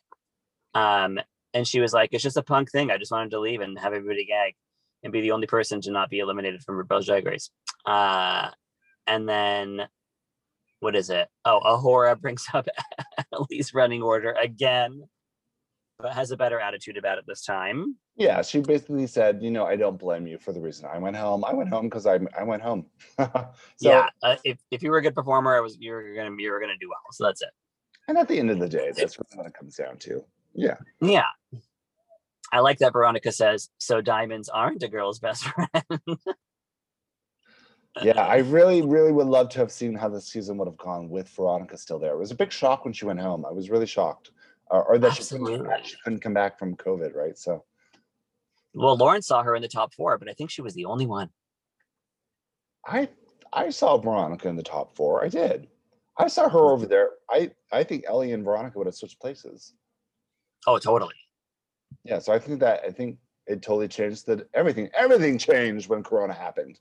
um, and she was like, "It's just a punk thing. I just wanted to leave and have everybody gag and be the only person to not be eliminated from RuPaul's Drag Race." Uh, and then what is it? Oh, A'Whora brings up Ellie's running order again, but has a better attitude about it this time. Yeah, she basically said, you know, I don't blame you for the reason I went home. I went home because I I went home. so, yeah, uh, if if you were a good performer, I was you were gonna you were gonna do well. So that's it. And at the end of the day, that's what it comes down to. Yeah. Yeah. I like that Veronica says, so diamonds aren't a girl's best friend. yeah, I really, really would love to have seen how the season would have gone with Veronica still there. It was a big shock when she went home. I was really shocked. Or, or that she couldn't, come back. Absolutely. she couldn't come back from COVID, right? So well, Lauren saw her in the top four, but I think she was the only one. I I saw Veronica in the top four. I did. I saw her hmm. over there. I I think Ellie and Veronica would have switched places. Oh, totally. Yeah, so I think that I think it totally changed that everything everything changed when Corona happened.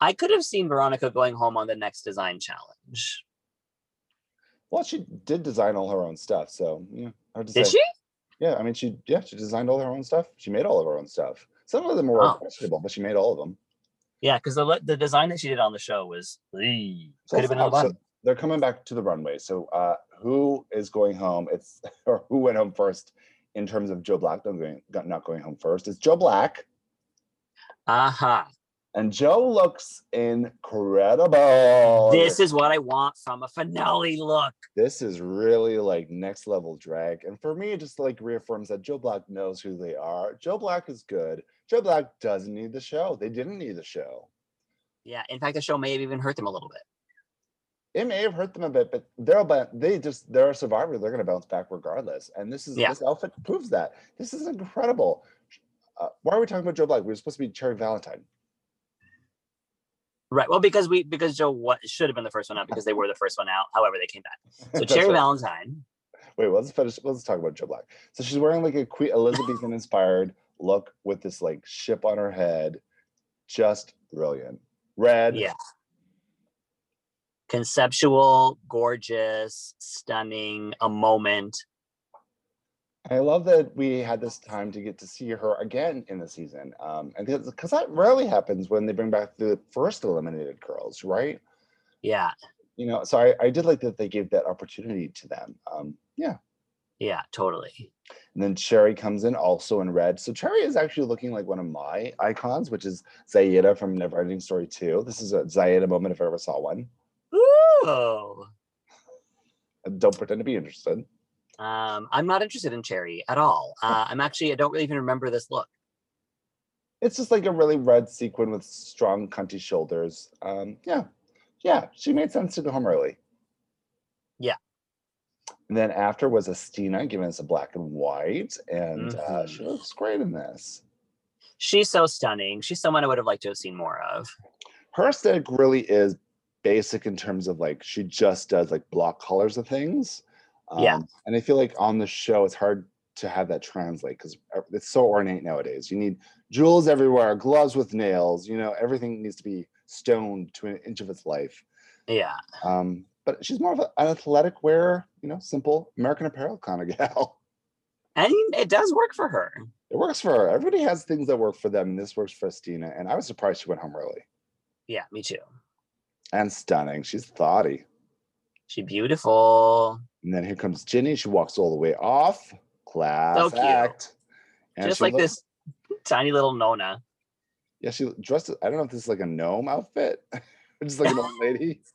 I could have seen Veronica going home on the next design challenge. Well, she did design all her own stuff, so yeah, hard to Did say. she? Yeah, I mean, she yeah, she designed all her own stuff. She made all of her own stuff. Some of them were Oh. questionable, but she made all of them. Yeah, because the the design that she did on the show was So could have been the let's- so they're coming back to the runway. So uh who is going home? It's or who went home first in terms of Joe Black not going not going home first. It's Joe Black. Uh-huh. And Joe looks incredible. This is what I want from a finale look. this is really like next level drag. And for me, it just like reaffirms that Joe Black knows who they are. Joe Black is good. Joe Black doesn't need the show. They didn't need the show. Yeah, in fact, the show may have even hurt them a little bit. It may have hurt them a bit, but they're about they just they're a survivor. They're gonna bounce back regardless. And this is Yeah. this outfit proves that. This is incredible. Uh, why are we talking about Joe Black? We were supposed to be Cherry Valentine. Right. Well, because we because Joe what should have been the first one out because they were the first one out. However, they came back. So Cherry right. Valentine. Wait, let's finish. Let's talk about Joe Black. So she's wearing like a Queen Elizabethan inspired look with this like ship on her head. Just brilliant. Red. Yeah. Conceptual, gorgeous, stunning, a moment. I love that we had this time to get to see her again in the season. Um, and because that rarely happens when they bring back the first eliminated girls, right? Yeah. You know, so I, I did like that they gave that opportunity to them. Um, yeah. Yeah, totally. And then Cherry comes in also in red. So Cherry is actually looking like one of my icons, which is Zaida from Neverending Story 2. This is a Zaida moment if I ever saw one. Ooh. I don't pretend to be interested. Um, I'm not interested in Cherry at all. Uh, I'm actually I don't really even remember this look. It's just like a really red sequin with strong cunty shoulders. Um, yeah. Yeah, she made sense to go home early. Yeah. And then after was Asttina giving us a black and white, and uh, she Mhm. looks great in this. She's so stunning. She's someone I would have liked to have seen more of. Her aesthetic really is basic in terms of like she just does like block colors of things. Yeah. Um, And I feel like on the show it's hard to have that translate because it's so ornate nowadays. You need jewels everywhere, gloves with nails. You know, everything needs to be stoned to an inch of its life. Yeah. Um, but she's more of a- an athletic wearer, you know, simple American Apparel kind of gal. And it does work for her. It works for her. Everybody has things that work for them, and this works for Asttina. And I was surprised she went home early. Yeah, me too. And stunning. She's thoughty. She beautiful. And then here comes Ginny. She walks all the way off. Class cute. act. And Just like looks- this tiny little Nona. Yeah, she dressed. I don't know if this is like a gnome outfit, just like an old lady.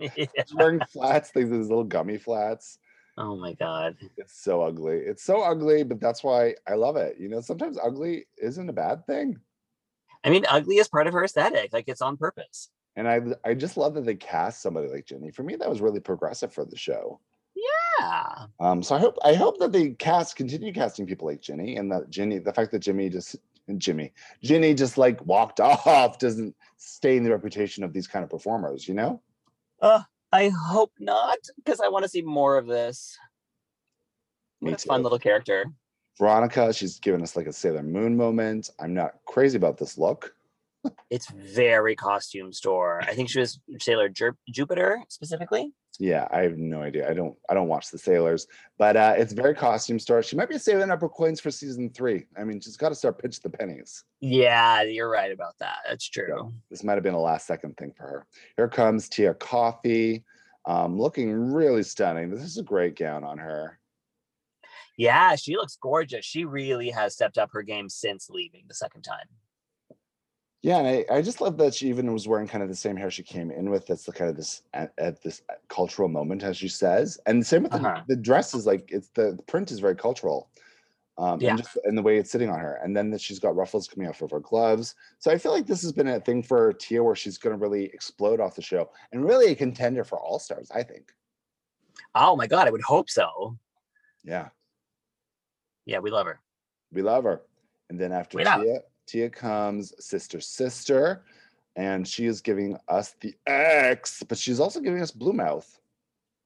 She's wearing flats, things, these little gummy flats. Oh my god. It's so ugly. It's so ugly, but that's why I love it. You know, sometimes ugly isn't a bad thing. I mean, ugly is part of her aesthetic. Like it's on purpose. And I I just love that they cast somebody like Ginny. For me, that was really progressive for the show. Yeah. Um, so I hope I hope that they cast continue casting people like Ginny and that Ginny, the fact that Jimmy just Jimmy, Ginny just like walked off doesn't stain the reputation of these kind of performers, you know? Uh, I hope not, because I want to see more of this. What a fun little character. Veronica, she's given us like a Sailor Moon moment. I'm not crazy about this look. It's very costume store. I think she was Sailor Ju- Jupiter specifically. Yeah, I have no idea. I don't I don't watch the sailors, but uh it's very costume store. She might be saving up her coins for season three. I mean, she's got to start pitch the pennies. Yeah, you're right about that. That's true. This might have been a last second thing for her. Here comes Tia Kofi, um, looking really stunning. This is a great gown on her. Yeah, she looks gorgeous. She really has stepped up her game since leaving the second time. Yeah, and I, I just love that she even was wearing kind of the same hair she came in with. That's the kind of this at, at this cultural moment, as she says. And the same with the, Uh-huh. the dress is like it's the, the print is very cultural. Um, Yeah. and just and the way it's sitting on her. And then that she's got ruffles coming off of her gloves. So I feel like this has been a thing for Tia where she's gonna really explode off the show and really a contender for all stars, I think. Oh my god, I would hope so. Yeah. Yeah, we love her. We love her. And then after We love her. Tia, comes Sister Sister, and she is giving us the X, but she's also giving us Blue Mouth.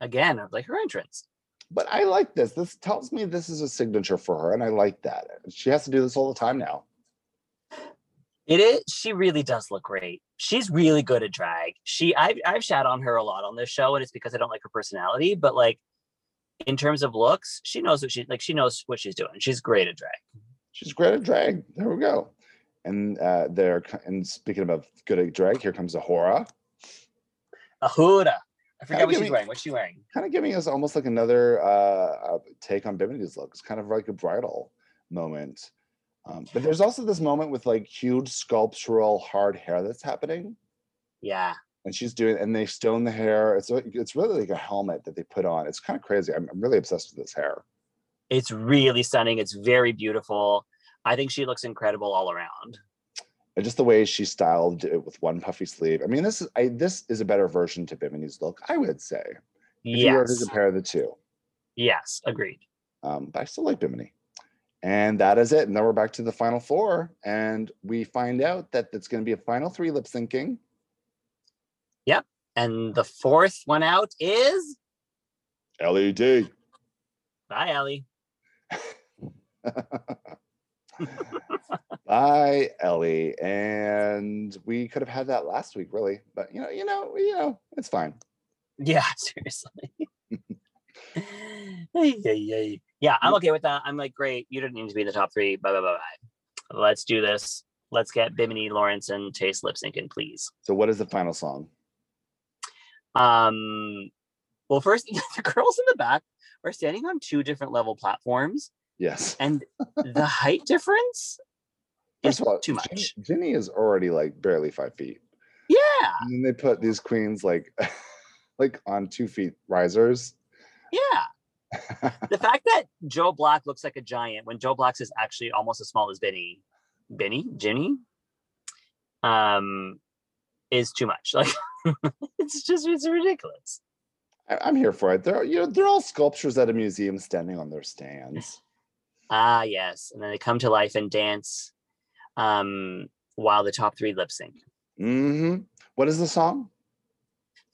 Again, I like her entrance. But I like this. This tells me this is a signature for her, and I like that. She has to do this all the time now. It is. She really does look great. She's really good at drag. She, I've, I've shat on her a lot on this show, and it's because I don't like her personality. But like, in terms of looks, she knows what she like. She knows what she's doing. She's great at drag. She's great at drag. There we go. And uh, they're and speaking about good drag, here comes A'Whora, A'Whora. I forgot what she's wearing. What's she wearing? kind of giving us almost like another uh, uh, take on Bimini's look. It's kind of like a bridal moment. Um, but there's also this moment with like huge sculptural hard hair that's happening. Yeah. and she's doing and they stone the hair it's it's really like a helmet that they put on it's kind of crazy I'm, I'm really obsessed with this hair It's really stunning. It's very beautiful. I think she looks incredible all around. and just the way she styled it with one puffy sleeve i mean this is I, this is a better version to bimini's look i would say if you were to compare the two Yes. Agreed. um, but i still like bimini and that is it and then we're back to the final four and we find out that it's going to be a final three lip syncing Yep. And the fourth one out is led bye, Ellie. Bye, Ellie. And we could have had that last week, really. But you know, you know, you know, it's fine. Yeah, seriously. Ay, ay. yeah, I'm okay with that. I'm like, great. You didn't need to be in the top three. Bye, bye, bye, bye. Let's do this. Let's get Bimini, Lawrence, and Tayce lip syncing, please. So, what is the final song? Um, well, first, the girls in the back are standing on two different level platforms, Yes. and the height difference is all, too much. Ginny is already like barely five feet. Yeah, And then they put these queens like like on two feet risers. yeah. The fact that Joe Black looks like a giant when Joe Black's is actually almost as small as Benny, Benny, Ginny, um, is too much. Like, it's just it's ridiculous. I'm here for it. They're you know, they're all sculptures at a museum standing on their stands. Ah, yes, and then they come to life and dance, um, while the top three lip sync. hmm What is the song?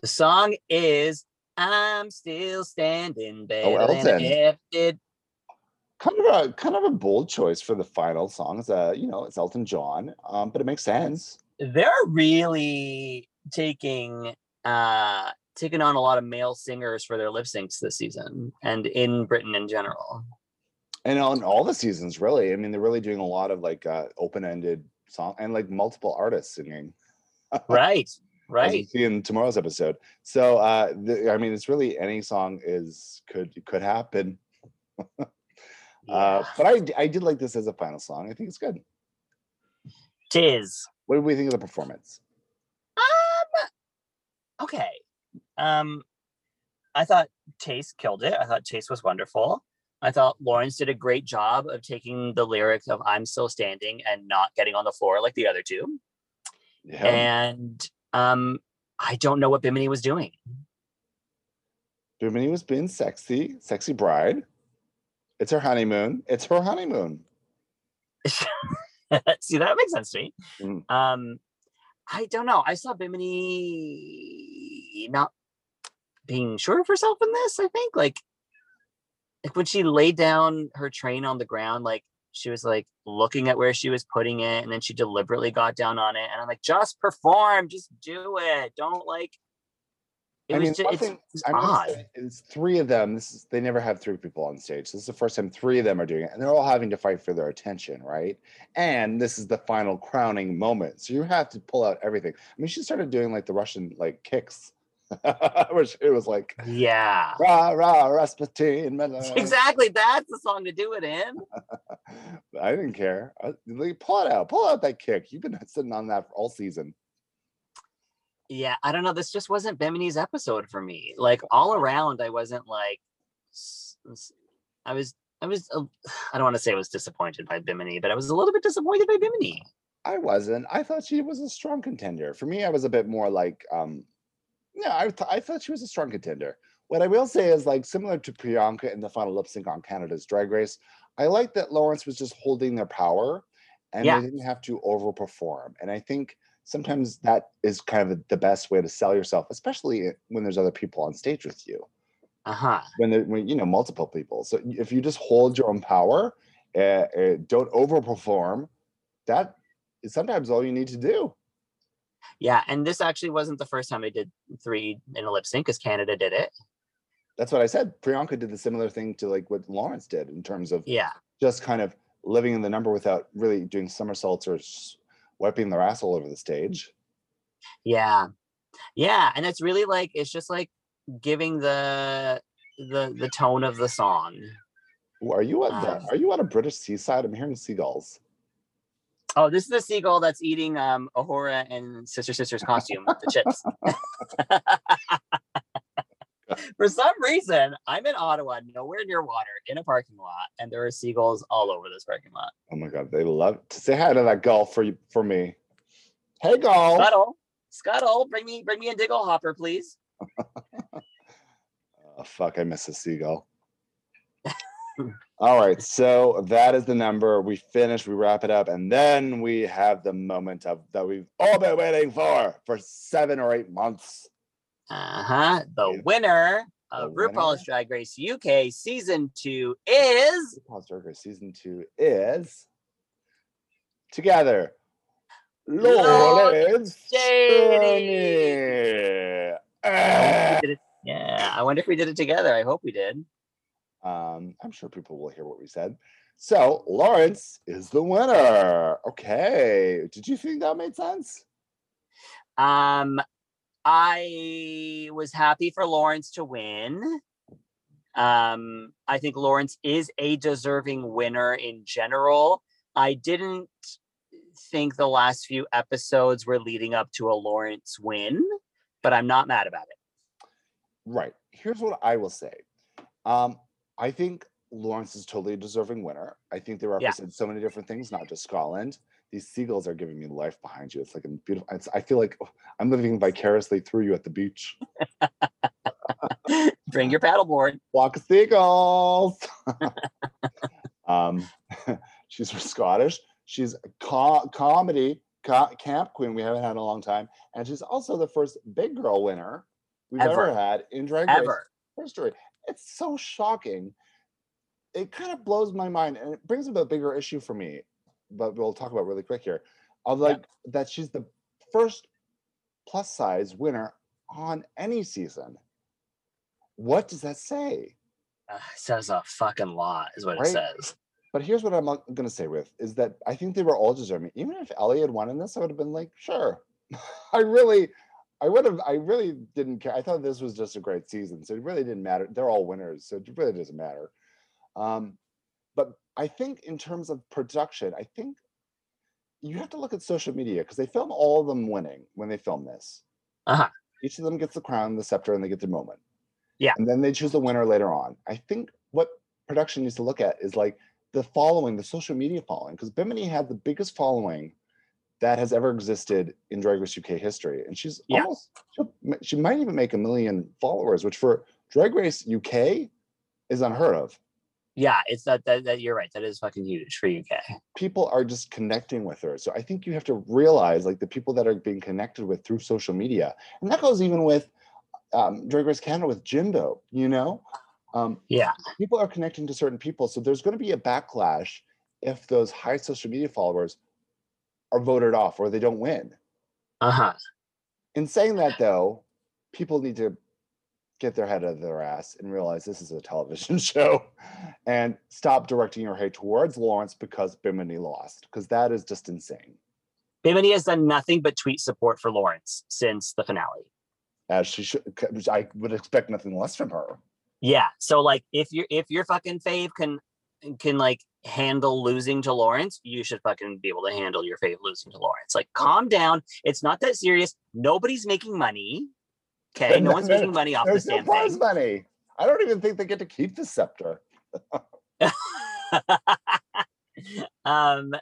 The song is "I'm Still Standing Better Oh, Than Elton. I Ever Did." Kind of a kind of a bold choice for the final song. It's a you know it's Elton John, um, but it makes sense. They're really taking uh taking on a lot of male singers for their lip syncs this season and in Britain in general. And on all the seasons really i mean they're really doing a lot of like uh open-ended song and like multiple artists singing Right. Right. see in tomorrow's episode so uh the, i mean it's really any song is could could happen uh but i i did like this as a final song i think it's good Tis. what did we think of the performance Um okay. Um I thought Tayce killed it. I thought Tayce was wonderful. I thought Lawrence did a great job of taking the lyrics of I'm still standing and not getting on the floor like the other two. yeah And um I don't know what Bimini was doing. Bimini was being sexy sexy bride it's her honeymoon it's her honeymoon See, that makes sense to me. Mm. Um, I don't know. I saw Bimini not being sure of herself in this. I think like, like when she laid down her train on the ground, like she was like looking at where she was putting it and then she deliberately got down on it and i'm like just perform just do it don't like it I was mean, just one it's, thing it's I'm gonna odd is three of them. This is they never have three people on stage. This is the first time three of them are doing it, and they're all having to fight for their attention, right? And this is the final crowning moment, so you have to pull out everything. I mean, she started doing like the Russian like kicks, which it was like yeah rah rah Rasputin. exactly that's the song to do it in I didn't care. I, like, pull it out, pull out that kick. You've been sitting on that all season. yeah i don't know this just wasn't bimini's episode for me like all around i wasn't like I was i was uh, i don't want to say i was disappointed by bimini but i was a little bit disappointed by bimini I wasn't. I thought she was a strong contender. For me, I was a bit more like, um, yeah, I, th- I thought she was a strong contender. What I will say is like similar to Priyanka in the final lip sync on Canada's Drag Race, I like that Lawrence was just holding their power and Yeah. they didn't have to overperform. And I think sometimes that is kind of the best way to sell yourself, especially when there's other people on stage with you. uh-huh When there, when you know multiple people. So if you just hold your own power, uh, uh, don't overperform, that is sometimes all you need to do. Yeah, and this actually wasn't the first time I did three in a lip sync because Canada did it. That's what I said. Priyanka did the similar thing to like what Lawrence did in terms of Yeah, just kind of living in the number without really doing somersaults or wiping their ass all over the stage. yeah, yeah, and it's really like it's just like giving the the the tone of the song. Ooh, Are you at the, Um, are you at a British seaside? I'm hearing seagulls. Oh, this is the seagull that's eating um A'Whora and Sister Sister's costume, with the chips. For some reason, I'm in Ottawa, nowhere near water, in a parking lot, and there are seagulls all over this parking lot. Oh my god, they love to say hi to that gull for you for me. Hey gull. Scuttle, Scuttle, bring me bring me a dinglehopper, please. Oh, fuck, I miss a seagull. All right, so that is the number. We finish, we wrap it up, and then we have the moment of that we've all been waiting for for seven or eight months. Uh-huh. The Yeah. winner of The winner. RuPaul's Drag Race UK season two is RuPaul's Drag Race season two is together. Lord Lawrence Chaney. We Yeah, I wonder if we did it together. I hope we did. Um, I'm sure people will hear what we said. So Lawrence is the winner. Okay. Did you think that made sense? Um, I was happy for Lawrence to win. Um, I think Lawrence is a deserving winner in general. I didn't think the last few episodes were leading up to a Lawrence win, but I'm not mad about it. Right. Here's what I will say. Um, I think Lawrence is totally a deserving winner. I think they represent so many different things, not just Scotland. These seagulls are giving me life behind you. It's like a beautiful. It's, I feel like oh, I'm living vicariously through you at the beach. Bring your paddleboard. Walk seagulls. um, she's Scottish. She's co- comedy co- camp queen. We haven't had in a long time, and she's also the first big girl winner we've ever, Ever. had in Drag Race Ever. history. It's so shocking. It kind of blows my mind, and it brings up a bigger issue for me. But we'll talk about really quick here. Of Yeah. like that she's the first plus size winner on any season. What does that say? Uh, says a fucking lot, is what Right. it says. But here's what I'm going to say with is that I think they were all deserving. Even if Ellie had won in this, I would have been like, sure. I really, I would have, I really didn't care. I thought this was just a great season, so it really didn't matter. They're all winners, so it really doesn't matter. Um, but I think in terms of production, I think you have to look at social media because they film all of them winning when they film this. Uh-huh. Each of them gets the crown, the scepter, and they get their moment. Yeah. And then they choose the winner later on. I think what production needs to look at is like the following, the social media following, because Bimini had the biggest following that has ever existed in Drag Race UK history, and she's Yeah. almost she might even make a million followers, which for Drag Race UK is unheard of. Yeah, it's that, that that you're right. That is fucking huge for UK. People are just connecting with her, so I think you have to realize like the people that are being connected with through social media, and that goes even with um, Drag Race Canada with Jimbo. You know, um, Yeah. people are connecting to certain people so there's going to be a backlash if those high social media followers are voted off or they don't win. Uh-huh. In saying that, though, people need to get their head out of their ass and realize this is a television show and stop directing your hate towards Lawrence because Bimini lost, because that is just insane. Bimini has done nothing but tweet support for Lawrence since the finale. As she should, I would expect nothing less from her. Yeah. So like if you if your fucking fave can can like handle losing to Lawrence, you should fucking be able to handle your fave losing to Lawrence. Like calm down. It's not that serious. Nobody's making money. Okay. No one's making money off There's this no damn prize thing. money. I don't even think they get to keep the scepter. um,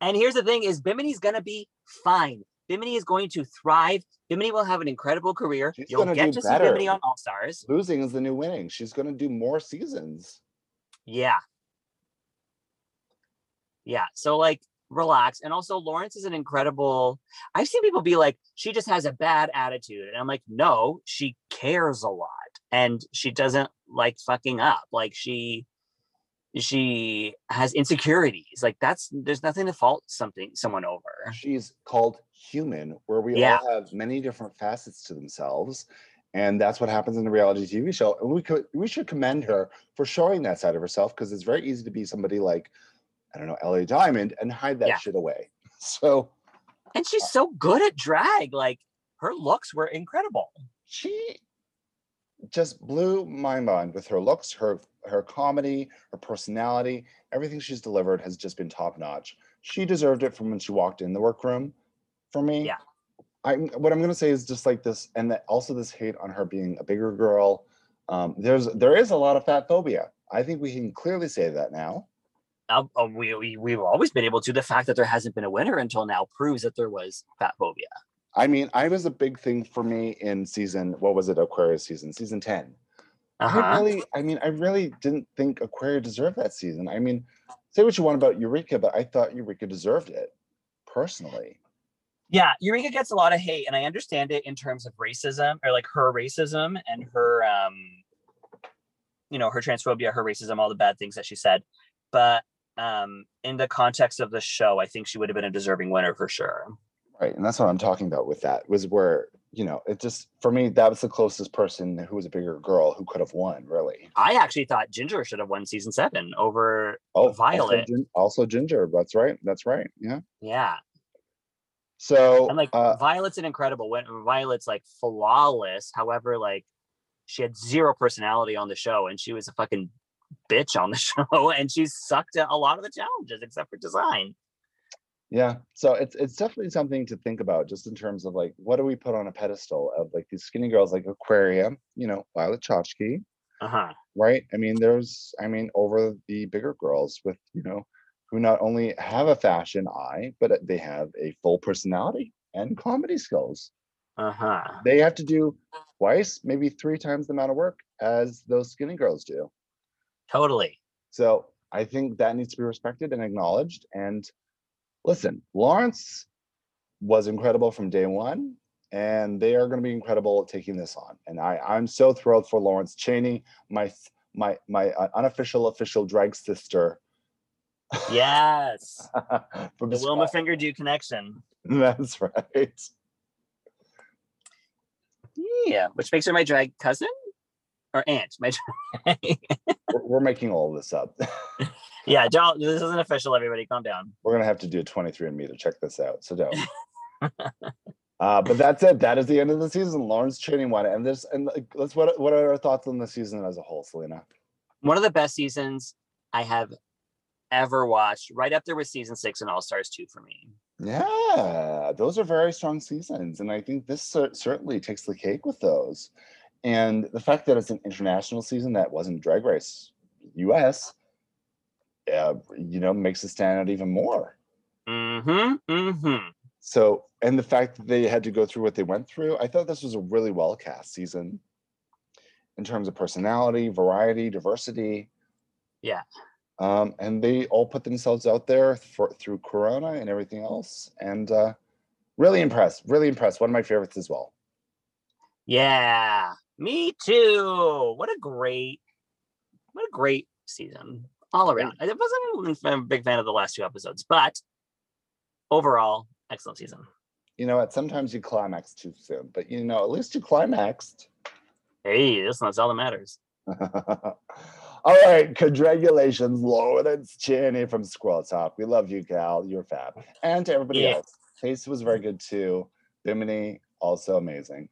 and here's the thing: is Bimini's gonna be fine. Bimini is going to thrive. Bimini will have an incredible career. She's You'll gonna get to see better. Bimini on All Stars. Losing is the new winning. She's going to do more seasons. Yeah. Yeah. So like relax. And also Lawrence is an incredible. I've seen people be like, she just has a bad attitude. And I'm like, no, she cares a lot. And she doesn't like fucking up. Like she she has insecurities. Like that's there's nothing to fault something someone over. She's called human, where we Yeah. all have many different facets to themselves. And that's what happens in the reality TV show. And we could we should commend her for showing that side of herself because it's very easy to be somebody like, I don't know, LA Diamond and hide that Yeah. shit away. So And she's so good at drag. Like her looks were incredible. she just blew my mind with her looks, her her comedy, her personality, everything she's delivered has just been top notch. She deserved it from when she walked in the workroom. For me, Yeah. I what I'm gonna say is just like this, and that also this hate on her being a bigger girl. Um, there's there is a lot of fat phobia. I think we can clearly say that now. Uh, we, we we've always been able to. The fact that there hasn't been a winner until now proves that there was fat phobia. I mean, I was a big thing for me in season. What was it? Aquaria's season, season ten. I Uh-huh. really, I mean, I really didn't think Aquaria deserved that season. I mean, say what you want about Eureka, but I thought Eureka deserved it personally. Yeah, Eureka gets a lot of hate, and I understand it in terms of racism or like her racism and her, um, you know, her transphobia, her racism, all the bad things that she said. But um, in the context of the show, I think she would have been a deserving winner for sure. Right. And that's what I'm talking about with that was where, you know, it just, for me, that was the closest person who was a bigger girl who could have won, really. I actually thought Ginger should have won season seven over. Oh, also Violet. Gin- Also, Ginger. That's right. That's right. Yeah. Yeah, So, and like uh, Violet's an incredible win. Violet's like flawless. However, like she had zero personality on the show, and she was a fucking bitch on the show, and she sucked at a lot of the challenges except for design. yeah. So it's, it's definitely something to think about just in terms of like, what do we put on a pedestal of like these skinny girls like Aquaria, you know, Violet Chachki, Uh huh. right? I mean, there's, I mean, over the bigger girls with, you know, who not only have a fashion eye, but they have a full personality and comedy skills. Uh huh. They have to do twice, maybe three times the amount of work as those skinny girls do. Totally. So I think that needs to be respected and acknowledged. And listen, Lawrence was incredible from day one, and they are going to be incredible taking this on. And I, I'm so thrilled for Lawrence Chaney, my my my uh, unofficial official drag sister. Yes. from the Wilma Fingerdoo connection. That's right. Yeah, which makes her my drag cousin or aunt. My We're, we're making all this up. yeah, don't. This isn't official. Everybody, calm down. We're gonna have to do a 23andMe to check this out. So don't. uh, but that's it. That is the end of the season. Lawrence Chaney won it. And this and let's what what are our thoughts on the season as a whole, Selena? One of the best seasons I have ever watched. Right up there with season six and All Stars two for me. Yeah, those are very strong seasons, and I think this cer- certainly takes the cake with those. And the fact that it's an international season that wasn't Drag Race U.S. Uh, you know, makes it stand out even more. Mm-hmm. Mm-hmm. So, and the fact that they had to go through what they went through, I thought this was a really well cast season in terms of personality, variety, diversity. Yeah. Um, and they all put themselves out there for through Corona and everything else. And uh, really impressed, really impressed. One of my favorites as well. Yeah, me too. What a great, what a great season. all around. I wasn't a big fan of the last two episodes, but overall, excellent season. You know what? Sometimes you climax too soon, but you know, at least you climaxed. Hey, listen, that's all that matters. all right, congratulations, Lawrence Chaney from Squirrel Talk. We love you, Cal. You're fab. And to everybody Yeah. else, Tayce was very good too. Bimini, also amazing.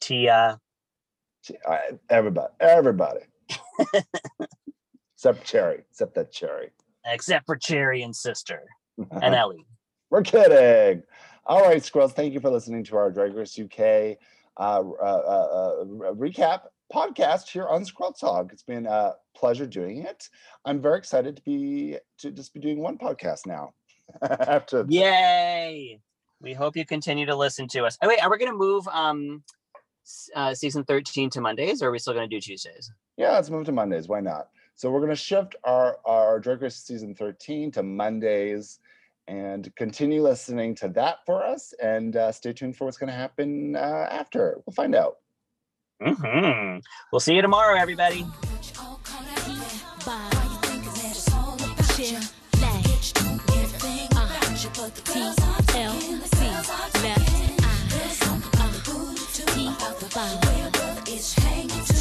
Tia, Everybody, everybody. except Cherry, except that Cherry. except for Cherry and Sister and Ellie. We're kidding. All right, Squirrels, thank you for listening to our Drag Race UK uh, uh, uh, uh, recap podcast here on Squirrel Talk. It's been a pleasure doing it. I'm very excited to be to just be doing one podcast now. After Yay! We hope you continue to listen to us. Oh, wait, are we going to move um uh, season 13 to Mondays or are we still going to do Tuesdays? yeah, let's move to Mondays. Why not? So we're gonna shift our our Drag Race season 13 to Mondays. And continue listening to that for us, and uh, stay tuned for what's going to happen uh, after. We'll find out. hmm We'll see you tomorrow, everybody.